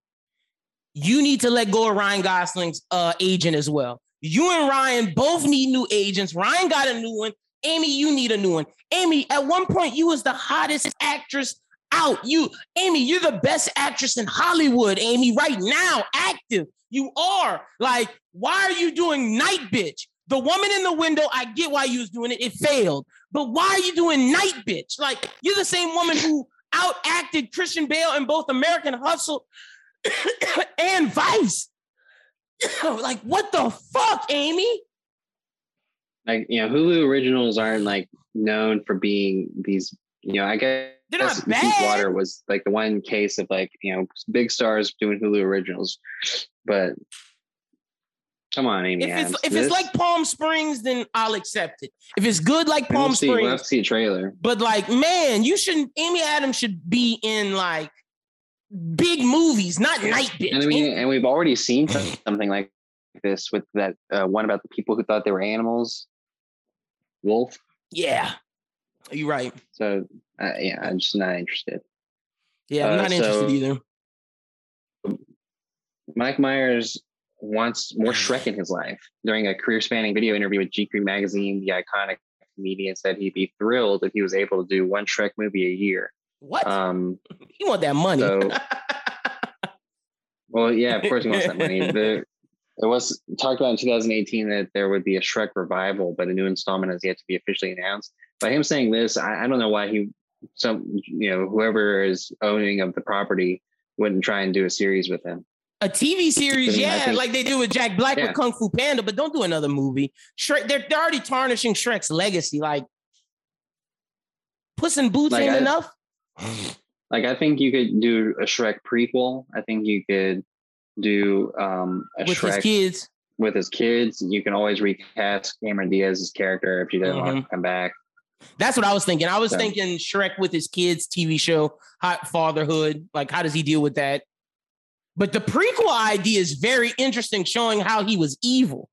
you need to let go of Ryan Gosling's uh, agent as well. You and Ryan both need new agents. Ryan got a new one. Amy, you need a new one. Amy, at one point, you was the hottest actress out. You, Amy, you're the best actress in Hollywood, Amy, right now, active. You are. Like, why are you doing Nightbitch? The woman in the window, I get why you was doing it. It failed. But why are you doing Nightbitch? Like, you're the same woman who outacted Christian Bale in both American Hustle and Vice. like, what the fuck, Amy? Like, you know, Hulu originals aren't like known for being these, you know, I guess they're not bad. Water was like the one case of like, you know, big stars doing Hulu originals. But come on, Amy. If Adams. it's if this, it's like Palm Springs, then I'll accept it. If it's good like Palm we'll see, Springs, we'll have to see a trailer. But like, man, you shouldn't. Amy Adams should be in like big movies, not nightbitch. And I mean, and we've already seen something like this with that uh, one about the people who thought they were animals. Wolf. Yeah, you're right. So uh, yeah, I'm just not interested. Yeah, I'm uh, not interested either. Mike Myers wants more Shrek in his life. During a career spanning video interview with GQ magazine, the iconic comedian said he'd be thrilled if he was able to do one Shrek movie a year. What? Um, he want that money. So, well, yeah, of course he wants that money. The, it was talked about in 2018 that there would be a Shrek revival, but a new installment has yet to be officially announced. By him saying this, I, I don't know why he, some you know, whoever is owning of the property wouldn't try and do a series with him. A TV series, yeah, think, like they do with Jack Black yeah. with Kung Fu Panda, but don't do another movie. Shrek, they're, they're already tarnishing Shrek's legacy. Like, Puss in Boots like ain't I, enough. Like, I think you could do a Shrek prequel. I think you could do um, a Shrek with Shrek his kids. With his kids, you can always recast Cameron Diaz's character if she doesn't mm-hmm. want to come back. That's what I was thinking. I was so. thinking Shrek with his kids TV show, Hot Fatherhood. Like, how does he deal with that? But the prequel idea is very interesting, showing how he was evil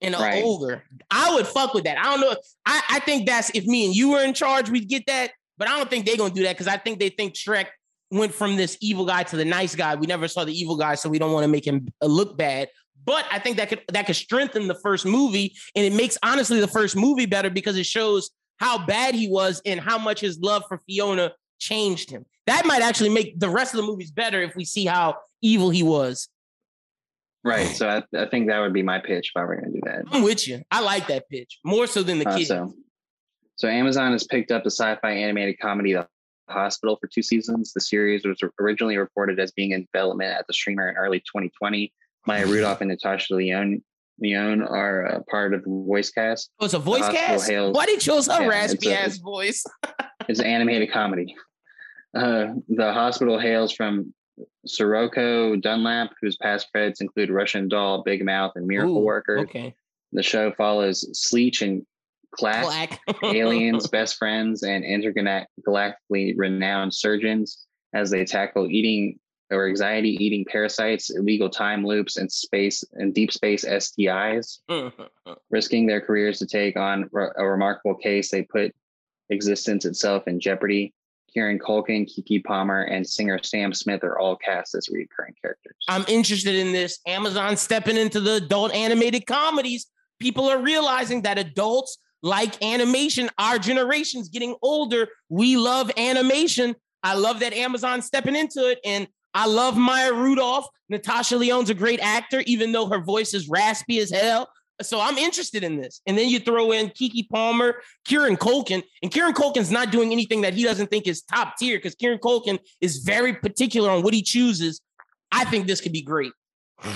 and right. older. I would fuck with that. I don't know. I, I think that's if me and you were in charge, we'd get that. But I don't think they're gonna do that because I think they think Shrek went from this evil guy to the nice guy. We never saw the evil guy, so we don't want to make him uh, look bad. But I think that could that could strengthen the first movie, and it makes honestly the first movie better because it shows how bad he was and how much his love for Fiona changed him. That might actually make the rest of the movies better if we see how evil he was. Right. So I, I think that would be my pitch if I were going to do that. I'm with you. I like that pitch more so than the uh, So, so Amazon has picked up the sci-fi animated comedy The Hospital for two seasons. The series was originally reported as being in development at the streamer in early 2020. Maya Rudolph and Natasha Lyonne Leone are a part of the voice cast. Oh, it's a voice cast. Hails, Why did you chose a yeah, raspy a, ass voice? it's an animated comedy. Uh, the hospital hails from Sirocco Dunlap, whose past credits include Russian Doll, Big Mouth, and Miracle Ooh, Worker. Okay. The show follows Sleech and Clack, Clack. aliens, best friends, and intergalactically renowned surgeons as they tackle eating or anxiety eating parasites, illegal time loops, and space and deep space STIs, risking their careers to take on a remarkable case. They put existence itself in jeopardy. Kieran Culkin, Keke Palmer, and singer Sam Smith are all cast as recurring characters. I'm interested in this. Amazon stepping into the adult animated comedies. People are realizing that adults like animation. Our generation's getting older. We love animation. I love that Amazon stepping into it. And I love Maya Rudolph. Natasha Lyonne's a great actor, even though her voice is raspy as hell. So I'm interested in this. And then you throw in Keke Palmer, Kieran Culkin, and Kieran Culkin's not doing anything that he doesn't think is top tier because Kieran Culkin is very particular on what he chooses. I think this could be great.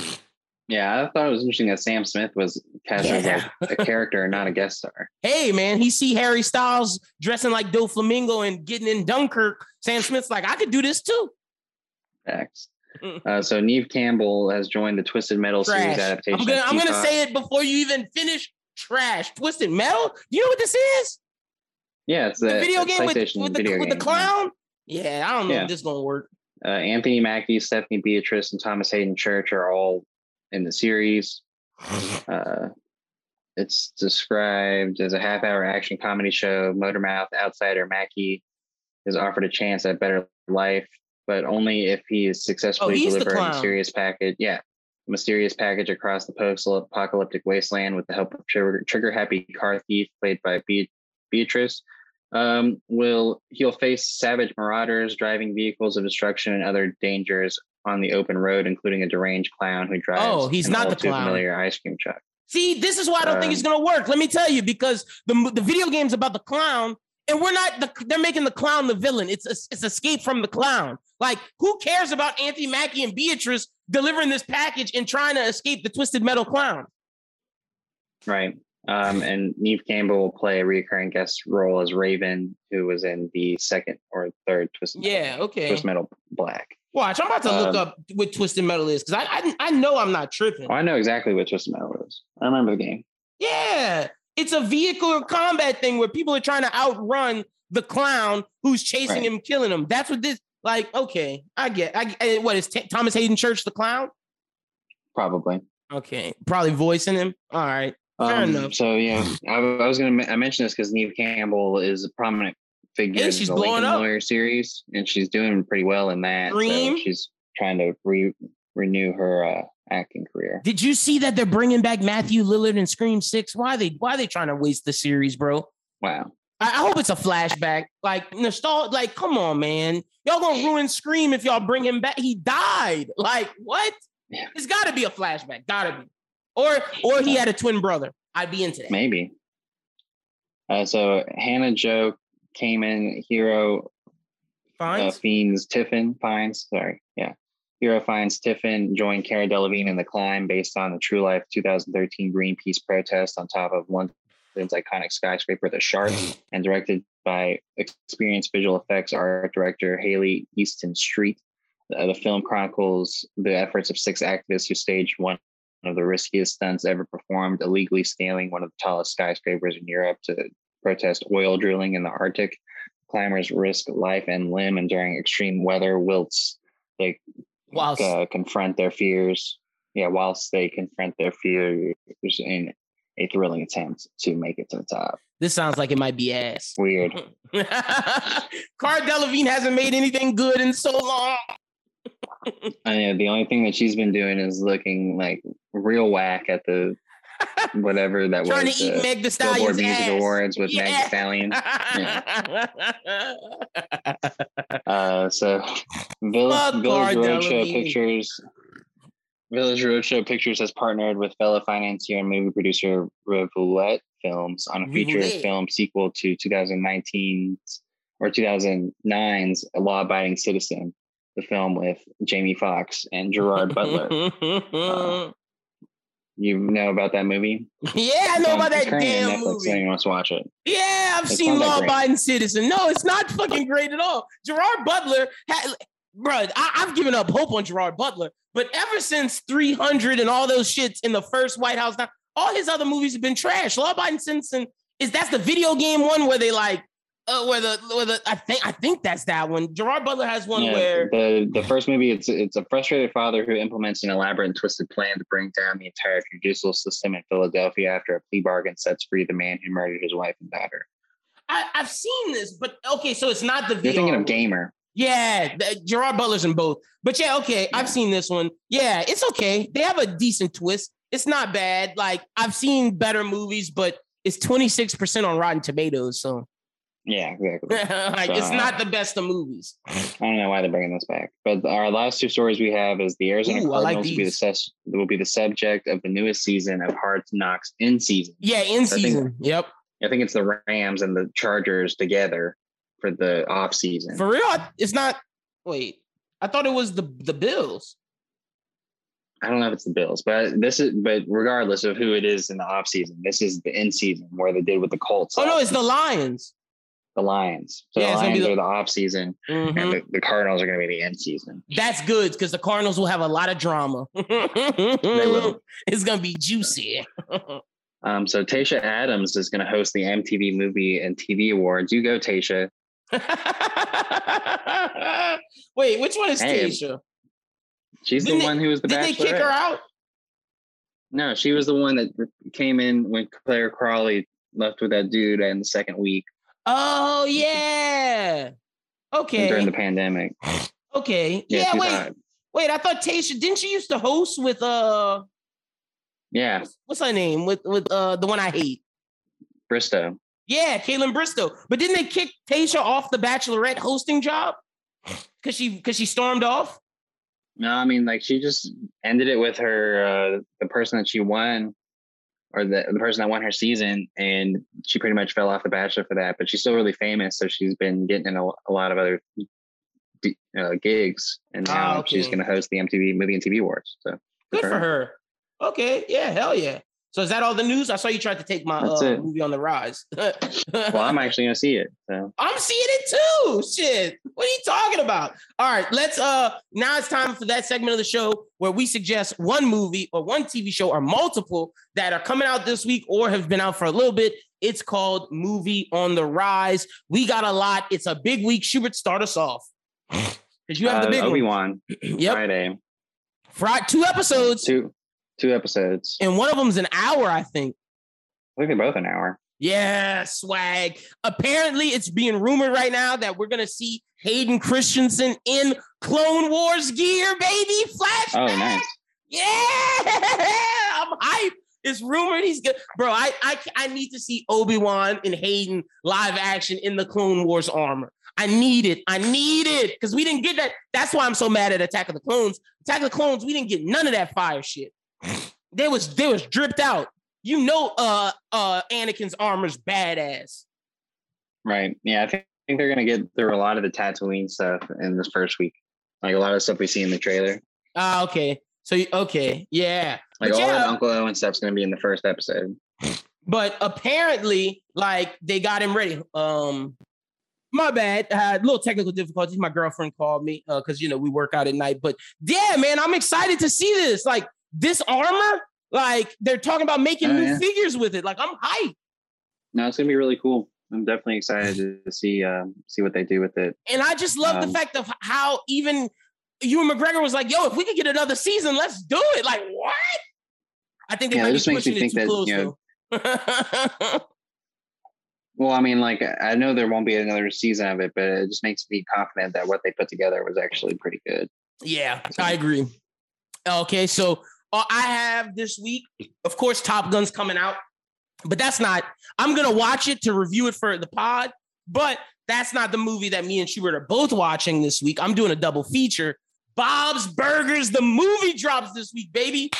Yeah, I thought it was interesting that Sam Smith was cast yeah. as like a character, and not a guest star. Hey, man, he see Harry Styles dressing like Doflamingo and getting in Dunkirk. Sam Smith's like, I could do this too. Facts. Uh, so Neve Campbell has joined the Twisted Metal Trash. series adaptation. I'm gonna, I'm gonna say it before you even finish. Trash. Twisted Metal. You know what this is? Yeah, it's the, the video game with, with, the, with the clown. Yeah, I don't know yeah. if this is gonna work. Uh, Anthony Mackie, Stephanie Beatrice, and Thomas Haden Church are all in the series. Uh, it's described as a half-hour action comedy show. Motormouth outsider Mackie is offered a chance at a better life but only if he is successfully Oh, he's the deliver a mysterious package. Yeah, mysterious package across the post-apocalyptic wasteland with the help of trigger, trigger happy car thief played by Beatrice. Um, will he'll face savage marauders, driving vehicles of destruction, and other dangers on the open road, including a deranged clown who drives. Oh, he's not the clown. familiar ice cream truck. See, this is why I don't think it's Um, gonna work. Let me tell you, because the the video game's about the clown, and we're not. The, they're making the clown the villain. It's it's escape from the clown. Like, who cares about Anthony Mackie and Beatrice delivering this package and trying to escape the twisted metal clown? Right. Um, and Neve Campbell will play a recurring guest role as Raven, who was in the second or third Twisted Metal, Yeah, okay. Twisted Metal Black. Watch, I'm about to look Um, up what twisted metal is because I, I I know I'm not tripping. Oh, I know exactly what Twisted Metal is. I remember the game. Yeah, it's a vehicle combat thing where people are trying to outrun the clown who's chasing Right. him, killing him. That's what this. Like, okay, I get. I what is T- Thomas Haden Church the clown? Probably. Okay, probably voicing him. All right, Fair Um, enough. So yeah, I, I was gonna I mention this because Neve Campbell is a prominent figure in she's the blowing Lincoln up. Lawyer series, and she's doing pretty well in that. so Dream. she's trying to re, renew her uh, acting career. did you see that they're bringing back Matthew Lillard in Scream Six? Why they Why they trying to waste the series, bro? Wow. I, I hope it's a flashback. Like nostalgia. Like, come on, man. Y'all gonna ruin Scream if y'all bring him back. He died. Like, what? Yeah. It's gotta be a flashback. Gotta be. Or or he had a twin brother. I'd be into that. Maybe. Uh, so Hannah Joe came in. Hero uh, Fine. Fiennes Tiffin finds. Sorry, yeah. Hero Fiennes Tiffin joined Cara Delevingne in the climb based on the True Life 2013 Greenpeace protest on top of London's iconic skyscraper, The Shard, and directed by experienced visual effects art director Hayley Easton Street. Uh, the film chronicles the efforts of six activists who staged one of the riskiest stunts ever performed, illegally scaling one of the tallest skyscrapers in Europe to protest oil drilling in the Arctic. Climbers risk life and limb, and during extreme weather, whilst they Wow. uh, confront their fears. Yeah, whilst they confront their fears in a thrilling attempt to make it to the top. This sounds like it might be ass. Weird. Cara Delevingne hasn't made anything good in so long. I know the only thing that she's been doing is looking like real whack at the whatever that Trying was Trying to eat the Meg the Billboard Stallion's Music ass. Awards with Meg Yeah. Thee Stallion. Uh, so Village, Village Roadshow Pictures. Village Roadshow Pictures has partnered with fellow financier and movie producer Rivulet Films on a feature Rivulet. film sequel to 2019's or 2009's Law Abiding Citizen, the film with Jamie Foxx and Gerard Butler. Uh, you know about that movie? yeah, I know about that damn Netflix, movie. Anyone wants to watch it? Yeah, I've It's seen Law. Abiding Citizen. No, it's not fucking great at all. Gerard Butler had, bro. I, I've given up hope on Gerard Butler, but ever since 300 and all those shits in the first White House, now all his other movies have been trash. Law Abiding Citizen is that's the video game one where they like, uh, where the where the I think I think that's that one. Gerard Butler has one Yeah, where the the first movie it's it's a frustrated father who implements an elaborate and twisted plan to bring down the entire judicial system in Philadelphia after a plea bargain sets free the man who murdered his wife and daughter. I, I've seen this, but okay, so it's not the You're video. thinking of Gamer. Yeah, th- Gerard Butler's in both. But yeah, okay, I've seen this one. Yeah, it's okay. They have a decent twist. It's not bad. Like I've seen better movies, but it's 26% on Rotten Tomatoes. So Yeah, exactly. like it's not the best of movies. I don't know why they're bringing this back. But our last two stories we have is the Arizona Ooh, I like Cardinals will be the sus- will be the subject of the newest season of Hard Knocks in season. Yeah, in think- season. Yep. I think it's the Rams and the Chargers together for the off season. For real, it's not. Wait, I thought it was the the Bills. I don't know if it's the Bills, but this is but regardless of who it is in the off season, this is the in season where they did with the Colts. Oh no, it's the Lions. The Lions. So Yeah, the it's gonna be Lions the- are the off season, Mhm. and the, the Cardinals are going to be the end season. That's good because the Cardinals will have a lot of drama. they will. It's gonna be juicy. Um, so Tayshia Adams is going to host the MTV Movie and TV Awards. You go, Tayshia. Wait, which one is Hey, Tayshia? She's Didn't the one who was the Did they kick her out? No, she was the one that came in when Clare Crawley left with that dude in the second week Oh yeah. Okay. during the pandemic. Okay. Yeah. she's wait. Wait. I thought Tayshia didn't she used to host with uh Yeah, what's her name with with uh the one I hate. Bristowe. Yeah, Kaitlyn Bristowe. But didn't they kick Tayshia off the Bachelorette hosting job? Cause she cause she stormed off. No, I mean like she just ended it with her uh the person that she won or the, the person that won her season and she pretty much fell off the bachelor for that but she's still really famous so she's been getting in a, a lot of other uh, gigs and now she's okay. going to host the MTV movie and TV awards so Good for her. Okay, yeah, hell yeah. So is that all the news? I saw you tried to take my uh, movie on the rise. well I'm actually going to see it so I'm seeing it too. Shit. What are you talking about? All right, let's uh now it's time for that segment of the show where we suggest one movie or one TV show or multiple that are coming out this week or have been out for a little bit. It's called Movie on the Rise. We got a lot. It's a big week. Schubert, start us off. Because you have the uh, big one. Obi-Wan Yep. Friday Friday, two episodes, two two episodes and one of them's an hour, I think. I think they're both an hour Yeah, swag. Apparently, it's being rumored right now that we're gonna see Hayden Christensen in Clone Wars gear, baby. Flashback. oh nice Yeah, I'm hyped. It's rumored he's good, bro. I I I need to see Obi Wan and Hayden live action in the Clone Wars armor. I need it. I need it because we didn't get that. That's why I'm so mad at Attack of the Clones. Attack of the Clones, we didn't get none of that fire shit. They was they was dripped out. You know, uh, uh, Anakin's armor's badass. right yeah I think, I think they're going to get through a lot of the Tatooine stuff in this first week like a lot of stuff we see in the trailer Ah, okay. So okay, yeah. Like But all yeah, that Uncle Owen stuff's gonna be in the first episode. but apparently, like they got him ready. Um, my bad. I had a little technical difficulties. My girlfriend called me because you know we work out at night. But yeah, man, I'm excited to see this. Like this armor, like they're talking about making Oh, new yeah. figures with it. Like I'm hyped. No, it's gonna be really cool. I'm definitely excited to- see um, see what they do with it. And I just love the Um, fact of how even Ewan McGregor was like, "Yo, if we could get another season, let's do it." Like what? I think they Yeah, it might be just makes me pushing it too that, close you know. Well, I mean, like I know there won't be another season of it, but it just makes me confident that what they put together was actually pretty good. Yeah, I agree. Okay, so uh, I have this week, of course, Top Gun's coming out, but that's not. I'm gonna watch it to review it for the pod, but that's not the movie that me and Schubert are both watching this week. I'm doing a double feature. Bob's Burgers, the movie drops this week, baby.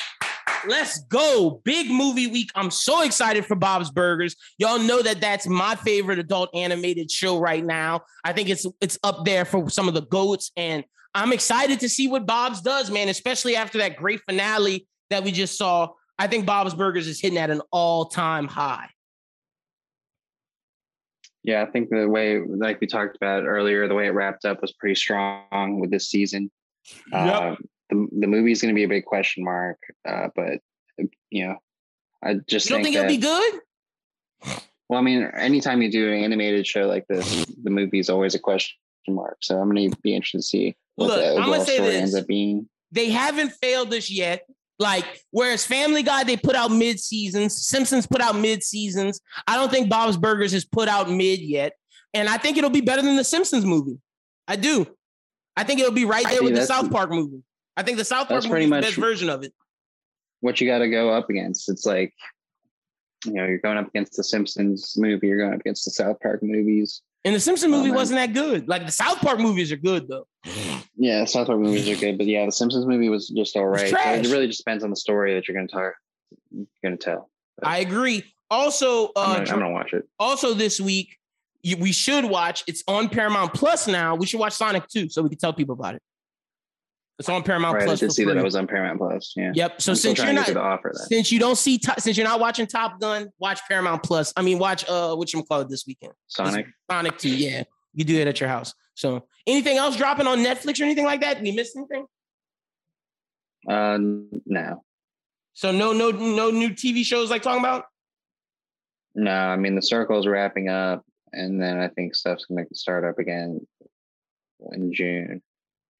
Let's go. Big movie week. I'm so excited for Bob's Burgers. Y'all know that that's my favorite adult animated show right now. I think it's it's up there for some of the goats and I'm excited to see what Bob's does, man, especially after that great finale that we just saw. I think Bob's Burgers is hitting at an all-time high. Yeah, I think the way, like we talked about earlier, the way it wrapped up was pretty strong with this season. Uh, the the movie's going to be a big question mark, uh, but you know, I just You don't think, that, it'll be good? Well, I mean, anytime you do an animated show like this, the movie is always a question mark. So I'm going to be interested to see Look, I'm gonna say this. ends up being. They haven't failed us yet. Like, whereas Family Guy, they put out mid seasons, Simpsons put out mid seasons. I don't think Bob's Burgers has put out mid yet. And I think it'll be better than the Simpsons movie. I do. I think it'll be right there with the South Park movie. I think the South Park movie is the best version of it. What you got to go up against? It's like, you know, you're going up against the Simpsons movie, you're going up against the South Park movies. And the Simpsons movie man. wasn't that good. Like the South Park movies are good though. Yeah, South Park movies are good, but yeah, the Simpsons movie was just all right. So trash. it really just depends on the story that you're going to talk, you're going to tell. I agree. Also, uh, I'm gonna, I'm gonna watch it. also this week you, we should watch. It's on Paramount Plus now. We should watch Sonic 2 so we can tell people about it. It's on Paramount Right, I Plus. did for see that free. it was on Paramount Plus. Yeah. Yep. So I'm since you're not to offer that. since you don't see since you're not watching Top Gun, watch Paramount Plus. I mean, watch uh what you call it this weekend. Sonic. Sonic 2. Yeah, you do it at your house. So anything else dropping on Netflix or anything like that? We missed anything? Uh, no, So no no no new TV shows like talking about. no. I mean, the circle's wrapping up, and then I think stuff's gonna start up again in June.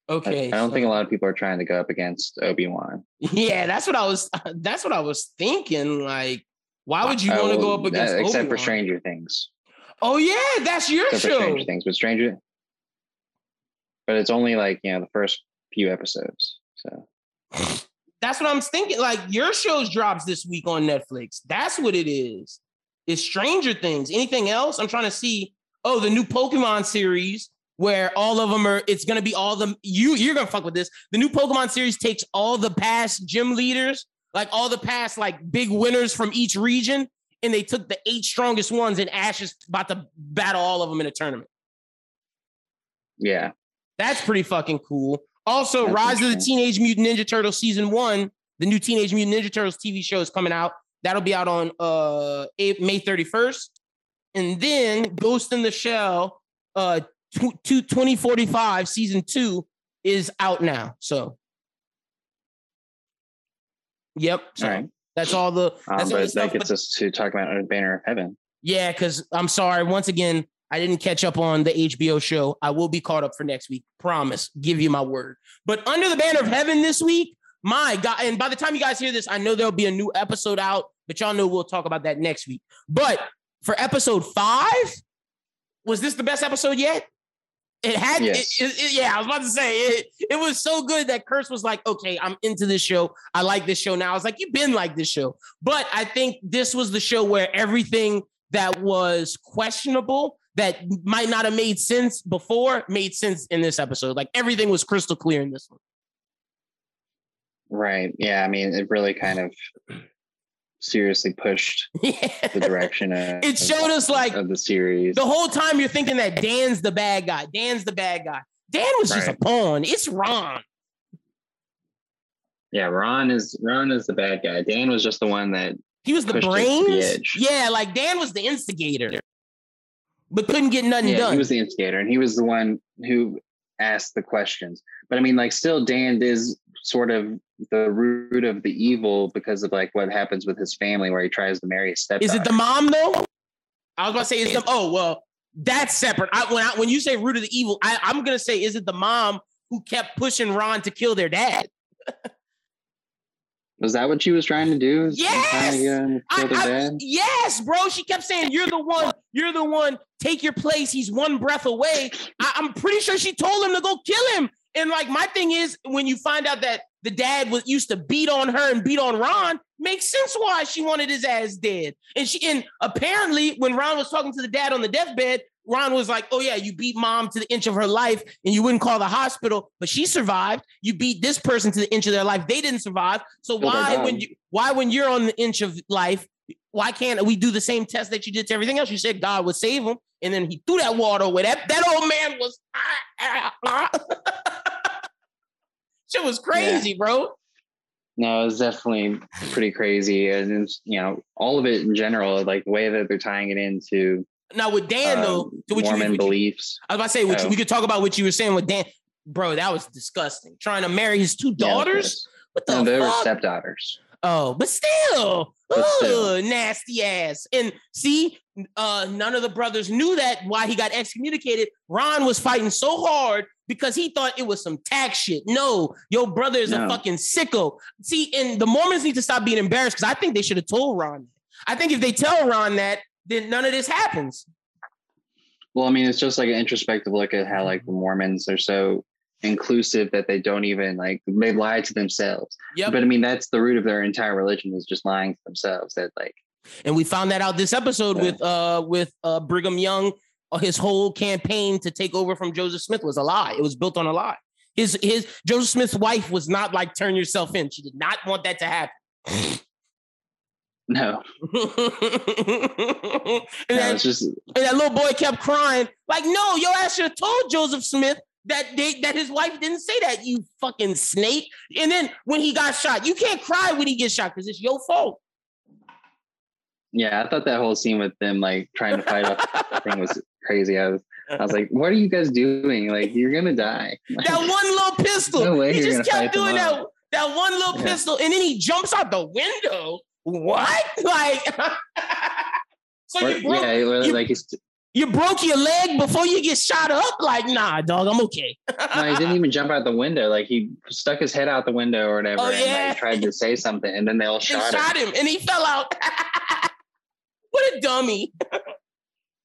I- Okay. I, don't so- think a lot of people are trying to go up against Obi Wan. Yeah, that's what I was. That's what I was thinking. Like, why would you want to go oh, up against? except for Obi-Wan? Stranger Things? Oh yeah, that's your Except show. Stranger Things, but Stranger. but it's only like you know the first few episodes. So That's what I'm thinking. Like your shows drops this week on Netflix. That's what it is. It's Stranger Things. Anything else? I'm trying to see. Oh, the new Pokemon series where all of them are. It's gonna be all the you. You're gonna fuck with this. The new Pokemon series takes all the past gym leaders, like all the past like big winners from each region, and they took the eight strongest ones. And Ash is about to battle all of them in a tournament. yeah, That's pretty fucking cool. Also, That's Rise of the. Teenage Mutant Ninja Turtles season one, the new Teenage Mutant Ninja Turtles TV show is coming out. That'll be out on uh May 31st. And then Ghost in the Shell, uh tw- two- 2045 season two is out now. So Yep. So all right. that's all the Um, that's all the but stuff. that gets us to talk about a banner of heaven. Yeah, because I'm sorry. Once again, I didn't catch up on the HBO show. I will be caught up for next week. Promise. Give you my word. But Under the Banner of Heaven this week, my God. And by the time you guys hear this, I know there'll be a new episode out, but y'all know we'll talk about that next week. But for episode five, was this the best episode yet? It had, Yes. it- it- yeah, I was about to say it. It was so good that Curse was like, okay, I'm into this show. I like this show now. I was like, you've been like this show. But I think this was the show where everything that was questionable that might not have made sense before made sense in this episode. Like everything was crystal clear in this one. Right. Yeah. I mean, it really kind of seriously pushed the direction of, It showed us like of the series. the whole time you're thinking that Dan's the bad guy. Dan's the bad guy. Dan was just a pawn. It's Ron. yeah, Ron is Ron is the bad guy. Dan was just the one that He was the Pushed it to the brains. edge. Yeah, like Dan was the instigator, but couldn't get nothing yeah, done. he was the instigator and he was the one who asked the questions. But I mean, like, still, Dan is sort of the root of the evil because of like what happens with his family, where he tries to marry his stepdaughter. Is it the mom though? I was about to say, is the oh well, that's separate. I, when I, when you say root of the evil, I, I'm gonna say, is it the mom who kept pushing Ron to kill their dad? Was that what she was trying to do? Yes! to I- I- yes, bro. She kept saying, "You're the one. You're the one. Take your place. He's one breath away." I, I'm pretty sure she told him to go kill him. And like my thing is, when you find out that the dad was used to beat on her and beat on Ron, makes sense why she wanted his ass dead. And she and apparently when Ron was talking to the dad on the deathbed, Ron was like, "Oh yeah, you beat mom to the inch of her life, and you wouldn't call the hospital, but she survived. You beat this person to the inch of their life; they didn't survive. So why, when you why when you're on the inch of life, why can't we do the same test that you did to everything else? You said God would save him, and then he threw that water away. That that old man was shit was crazy, bro. No, it's definitely pretty crazy, and you know, all of it in general, like the way that they're tying it into Now with Dan though, um, to what you, Mormon what you- beliefs. I was about to say, what you- Oh. we could talk about what you were saying with Dan, bro. That was disgusting. Trying to marry his two daughters. what the No, they were stepdaughters. Oh, but still, But Ugh, still. nasty ass. And see, uh, none of the brothers knew that why he got excommunicated. Ron was fighting so hard because he thought it was some tax shit. No, your brother is a fucking sicko. See, and the Mormons need to stop being embarrassed because I think they should have told Ron. I think if they tell Ron that, then none of this happens. Well, I mean, it's just like an introspective look at how like the Mormons are so inclusive that they don't even like they lie to themselves. Yep. But I mean, that's the root of their entire religion is just lying to themselves. That like, And we found that out this episode Yeah. with uh with uh Brigham Young. Uh, His whole campaign to take over from Joseph Smith was a lie. It was built on a lie. His his Joseph Smith's wife was not like turn yourself in. She did not want that to happen. no, and, that, it's just and that little boy kept crying, like, no, your ass should have told Joseph Smith that they that his wife didn't say that, you fucking snake. And then when he got shot, you can't cry when he gets shot because it's your fault. yeah. I thought that whole scene with them like trying to fight off the thing was crazy. I was, I was like, what are you guys doing? Like, you're gonna die. that one little pistol. No way he just kept doing that, that one little Yeah. pistol, and then he jumps out the window. What? Like, so Or- you broke, yeah, you- like you broke your leg before you get shot up? Like, nah, dog, I'm okay. no, he didn't even jump out the window. Like he stuck his head out the window or whatever, Oh, and yeah. like, tried to say something, and then they all They shot him. him, and he fell out. what a dummy.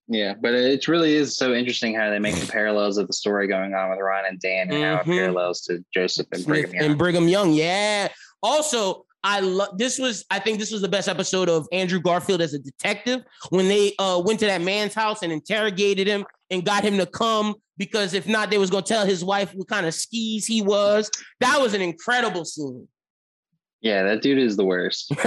Yeah, but it really is so interesting how they make the parallels of the story going on with Ron and Dan and how it Mhm. parallels to Joseph and Brigham Young. and Brigham Young. Yeah. Also, I love this was I think this was the best episode of Andrew Garfield as a detective when they uh went to that man's house and interrogated him and got him to come because if not they was going to tell his wife what kind of skis he was. That was an incredible scene. yeah, that dude is the worst.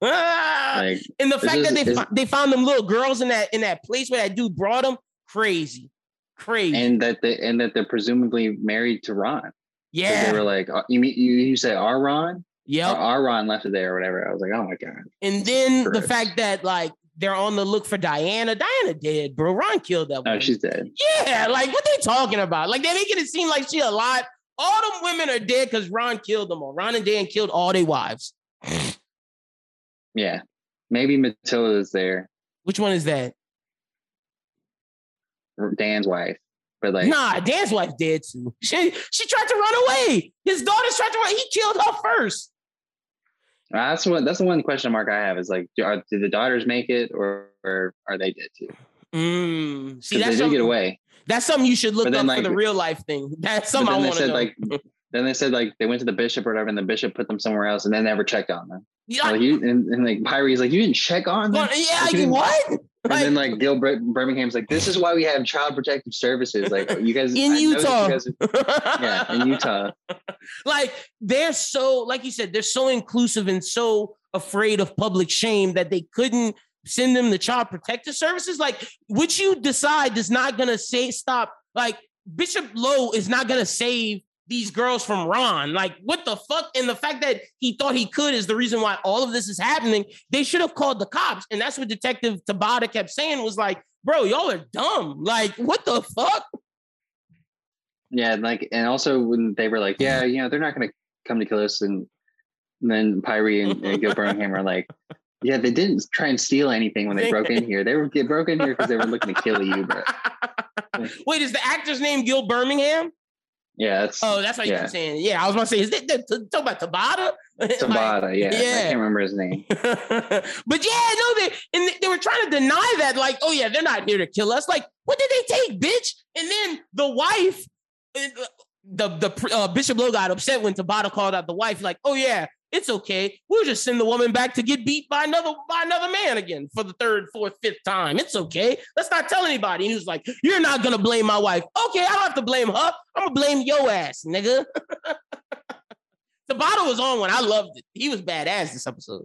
Like, and the fact that they is- they found them little girls in that in that place where that dude brought them, crazy, crazy. and that they and that they're presumably married to Ron. yeah, They were like, uh, you mean you, you say our Ron? Yep. Our, Ron left it there or whatever. I was like, oh my god. And then the fact that like they're on the look for Diana. Diana dead, bro. Ron killed that Oh, she's dead. yeah, like what they talking about? Like they're making it seem like she alive. All them women are dead because Ron killed them all. Ron and Dan killed all their wives. Yeah. Maybe Matilda's there, Which one is that? Dan's wife. But like, nah, Dan's wife dead too. She she tried to run away. His daughters tried to run. He killed her first. That's what that's the one question mark I have is like, do- are, did the daughters make it or, or are they dead too? Mm. See, Because they that's did something, get away. that's something you should look But up then, for the real life thing. That's something I want to know. like then they said like they went to the bishop or whatever, and the bishop put them somewhere else and then never checked on them. yeah, Like, you, and, and like Pyre's like, you didn't check on them? Well, yeah, Like, like, you didn't- And then like Gil Bir- Birmingham's like, this is why we have child protective services. Like you guys In I Utah. guys- yeah, in Utah. like they're so, like you said, they're so inclusive and so afraid of public shame that they couldn't send them the child protective services. Like, what you decide is not gonna say stop. Like Bishop Lowe is not gonna save these girls from Ron. Like, what the fuck? And the fact that he thought he could is the reason why all of this is happening. They should have called the cops. And that's what Detective Tabata kept saying was like, bro, y'all are dumb. Like, what the fuck? Yeah, like and also when they were like, yeah, you know, they're not gonna come to kill us, and, and then Pyre and, and Gil Birmingham are like, yeah, they didn't try and steal anything when they broke in here. They were they broke in here because they were looking to kill you. But Wait, is the actor's name Gil Birmingham? Yeah, that's Oh, that's what Yeah. you're saying. Yeah, I was going to say, is it the, talk about Tabata? Tabata. yeah, yeah. I can't remember his name. but yeah, no, they and they, were trying to deny that, like, oh yeah, they're not here to kill us. Like, what did they take, bitch? And then the wife, the the uh, Bishop Lowe got upset when Tabata called out the wife, like, oh yeah, it's okay. We'll just send the woman back to get beat by another by another man again for the third, fourth, fifth time. It's okay. Let's not tell anybody. And he was like, you're not gonna blame my wife. Okay, I don't have to blame her. I'm gonna blame your ass, nigga. the bottle was on when I loved it. He was badass this episode.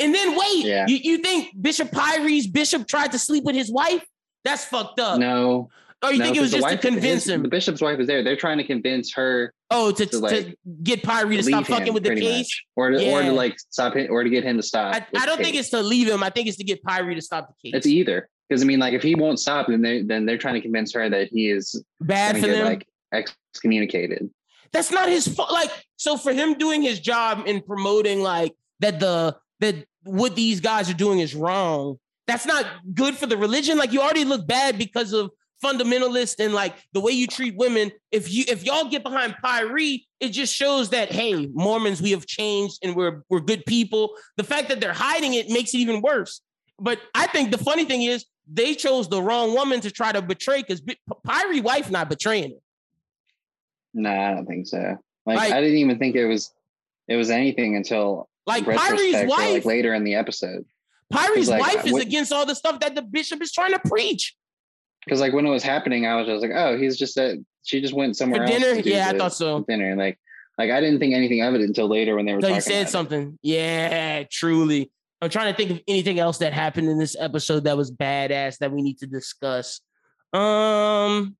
And then wait, Yeah. you, you think Bishop Pyre's bishop tried to sleep with his wife? That's fucked up. No, or you no, think it was just to convince his- him? The bishop's wife is there. They're trying to convince her oh, to, to, to like, get Pyre to stop fucking with the case. much. or to, or to like stop it, or to get him to stop. I, I don't think it's to leave him. I think it's to get Pyre to stop the case. It's either because I mean, like if he won't stop, then they then they're trying to convince her that he is Bad for get them. like excommunicated. That's not his fault. Like, so for him doing his job in promoting like that the that what these guys are doing is wrong. That's not good for the religion. Like you already look bad because of fundamentalist and like the way you treat women. If you if y'all get behind Pyre, it just shows that hey, Mormons, we have changed and we're we're good people. The fact that they're hiding it makes it even worse. But I think the funny thing is they chose the wrong woman to try to betray because Pyre wife not betraying it. No, I don't think so. Like, Like- I didn't even think it was it was anything until Like Pyre's wife, like later in the episode. Pyre's like, wife is what- against all the stuff that the bishop is trying to preach. Because like when it was happening, I was just like, oh, he's just at she just went somewhere else dinner? Yeah, I thought so. the Dinner like like I didn't think anything of it until later when they were So talking. he said about it. something. Yeah, truly. I'm trying to think of anything else that happened in this episode that was badass that we need to discuss. Um,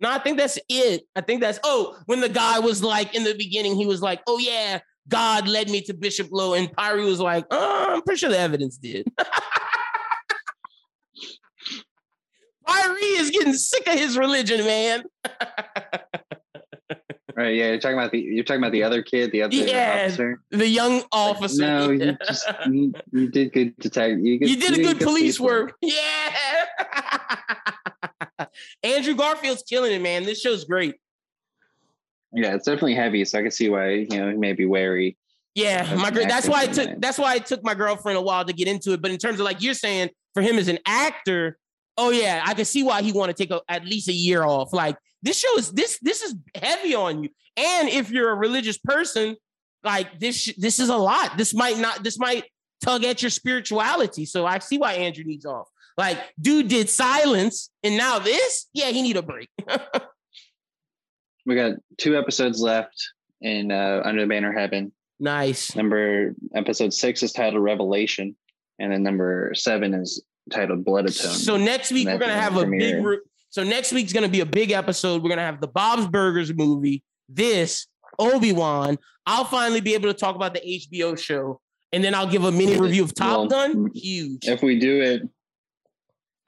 no, I think that's it. I think that's oh, when the guy was like in the beginning, he was like, "Oh yeah, God led me to Bishop Lowe," and Pyre was like, oh, "I'm pretty sure the evidence did." Pyre is getting sick of his religion, man. Right? Yeah, you're talking about the you're talking about the other kid, the other Yeah. officer. The young officer. No, you just you, you did good detective. You, You did a good police work. Yeah. Andrew Garfield's killing it, man. This show's great. Yeah, it's definitely heavy, so I can see why you know he may be wary. Yeah, my girl. That's why it took. That's why it took my girlfriend a while to get into it. But in terms of like you're saying, for him as an actor, oh yeah, I can see why he want to take a, at least a year off. Like this show is this this is heavy on you, and if you're a religious person, like this this is a lot. This might not this might tug at your spirituality. So I see why Andrew needs off. Like, dude did silence, and now this, yeah, he need a break. we got two episodes left in uh, Under the Banner Heaven. Nice. Number episode six is titled Revelation, and then number seven is titled Blood Atone. So next week we're gonna have a big. Re- so next week's gonna be a big episode. We're gonna have the Bob's Burgers movie. This Obi Wan. I'll finally be able to talk about the HBO show, and then I'll give a mini review of Top well, Gun. Huge. If we do it,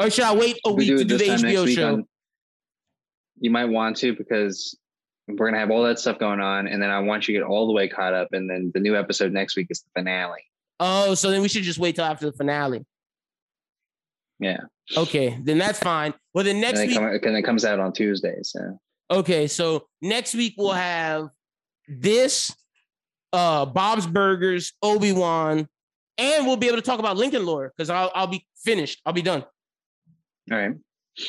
or should I wait a week to do the HBO show? On, you might want to because we're gonna have all that stuff going on, and then I want you to get all the way caught up, and then the new episode next week is the finale. Oh, so then we should just wait till after the finale. Yeah. Okay, then that's fine. Well, then next week, come, it comes out on Tuesday. So. Okay, so next week we'll have this, uh, Bob's Burgers, Obi Wan, and we'll be able to talk about Lincoln Lawyer because I'll I'll be finished. I'll be done. All right.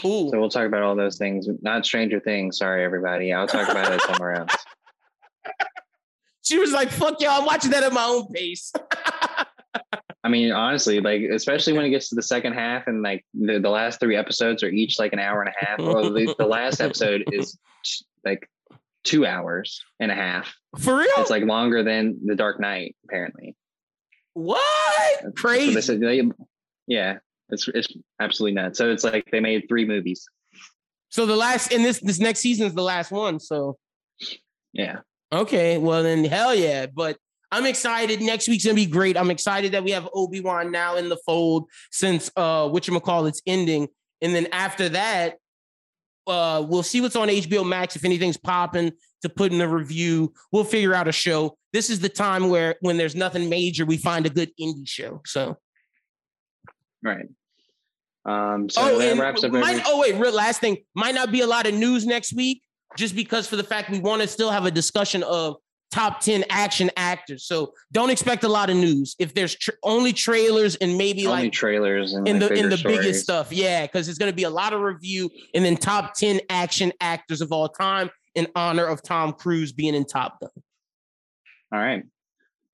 Cool. So we'll talk about all those things. Not Stranger Things. Sorry, everybody. I'll talk about it somewhere else. She was like, "Fuck y'all! I'm watching that at my own pace." I mean, honestly, like especially when it gets to the second half and like the, the last three episodes are each like an hour and a half. Well, the, the last episode is like two hours and a half. For real? It's like longer than The Dark Knight, apparently. What? Crazy. So they, yeah. It's it's absolutely nuts. So it's like they made three movies. So the last in this this next season is the last one. So yeah. Okay. Well then hell yeah. But I'm excited. Next week's gonna be great. I'm excited that we have Obi-Wan now in the fold since uh call it's ending. And then after that, uh we'll see what's on HBO Max if anything's popping to put in the review. We'll figure out a show. This is the time where when there's nothing major, we find a good indie show. So right. Um, so oh, that wraps up. Might, oh wait, real last thing. Might not be a lot of news next week, just because for the fact we want to still have a discussion of top 10 action actors. So don't expect a lot of news. If there's tra- only trailers and maybe only like trailers and in like the in the stories. biggest stuff. Yeah, because it's gonna be a lot of review and then top 10 action actors of all time in honor of Tom Cruise being in Top Gun. All right.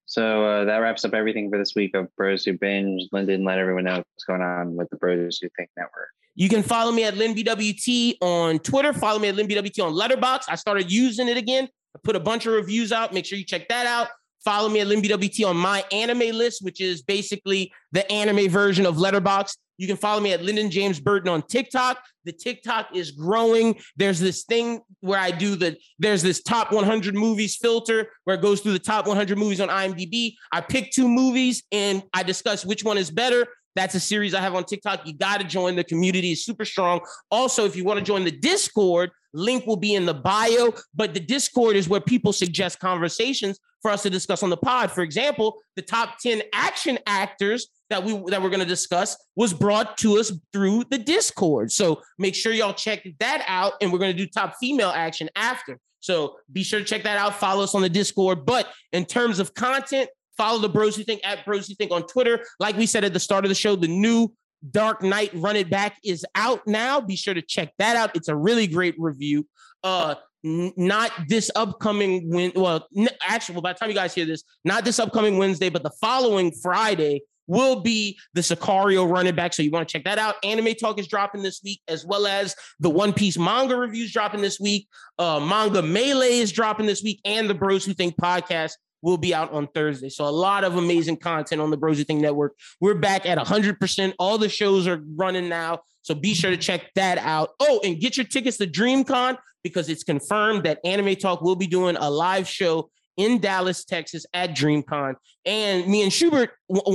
So uh, that wraps up everything for this week of Bros Who Binge. Lyndon, let everyone know what's going on with the Bros Who Think Network. You can follow me at LynBWT on Twitter. Follow me at LynBWT on Letterboxd. I started using it again. I put a bunch of reviews out. Make sure you check that out. Follow me at LynBWT on my anime list, which is basically the anime version of Letterboxd. You can follow me at Lyndon James Burton on TikTok. The TikTok is growing. There's this thing where I do the, there's this top 100 movies filter where it goes through the top 100 movies on IMDb. I pick two movies and I discuss which one is better. That's a series I have on TikTok. You got to join. The community is super strong. Also, if you want to join the Discord, link will be in the bio. But the Discord is where people suggest conversations for us to discuss on the pod. For example, the top 10 action actors that we that we're going to discuss was brought to us through the Discord. So make sure y'all check that out. And we're going to do top female action after. So be sure to check that out. Follow us on the Discord. But in terms of content, Follow the Bros Who Think at Bros Who Think on Twitter. Like we said at the start of the show, the new Dark Knight Run It Back is out now. Be sure to check that out. It's a really great review. Uh, n- not this upcoming win. Well, n- actually, well, by the time you guys hear this, not this upcoming Wednesday, but the following Friday will be the Sicario running back. So you want to check that out. Anime Talk is dropping this week, as well as the One Piece manga reviews dropping this week. Uh, manga Melee is dropping this week, and the Bros Who Think podcast will be out on Thursday. So a lot of amazing content on the Bros Thing Network. We're back at 100%. All the shows are running now. So be sure to check that out. Oh, and get your tickets to DreamCon because it's confirmed that Anime Talk will be doing a live show in Dallas, Texas at DreamCon. And me and Schubert,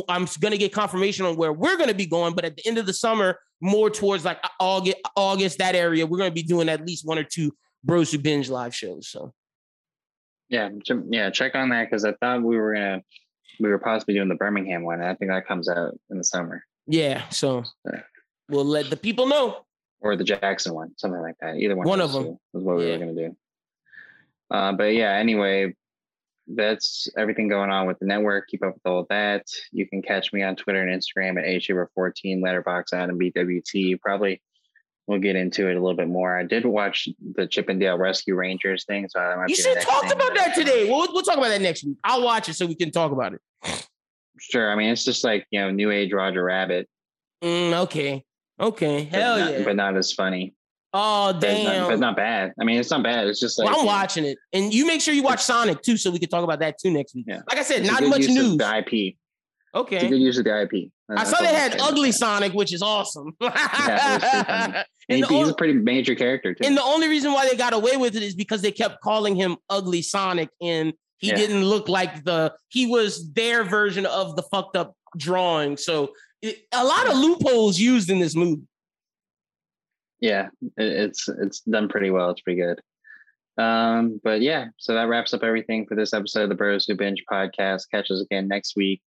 I'm going to get confirmation on where we're going to be going. But at the end of the summer, more towards like August, August that area, we're going to be doing at least one or two Bros Who Binge live shows. So yeah, yeah, check on that because I thought we were gonna we were possibly doing the Birmingham one. I think that comes out in the summer. Yeah, so we'll let the people know. Or the Jackson one, something like that. Either one. One of them was what we yeah. were gonna do. Uh, but yeah, anyway, that's everything going on with the network. Keep up with all that. You can catch me on Twitter and Instagram at HShaver14, Letterboxd Adam BWT. Probably we'll get into it a little bit more. I did watch the Chip 'n Dale Rescue Rangers thing, so I might you should have talked about that today. We'll, we'll talk about that next week. I'll watch it so we can talk about it. Sure. I mean, it's just like you know, New Age Roger Rabbit. Mm, okay. Okay. Hell but not, yeah. But not as funny. Oh damn! But not, but not, bad. I mean, it's not bad. It's just like well, I'm watching it, and you make sure you watch Sonic too, so we can talk about that too next week. Yeah. Like I said, it's not much news. the IP. Okay. It's a good use of the IP. I saw they had Ugly Sonic, which is awesome. yeah, he's only, a pretty major character too. And the only reason why they got away with it is because they kept calling him Ugly Sonic, and he yeah. didn't look like the he was their version of the fucked up drawing. So it, a lot of loopholes used in this movie yeah, it's it's done pretty well. It's pretty good. Um, but yeah, so that wraps up everything for this episode of the Bros Who Binge podcast. Catch us again next week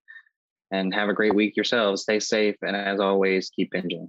and have a great week yourselves. Stay safe. And as always, keep binging.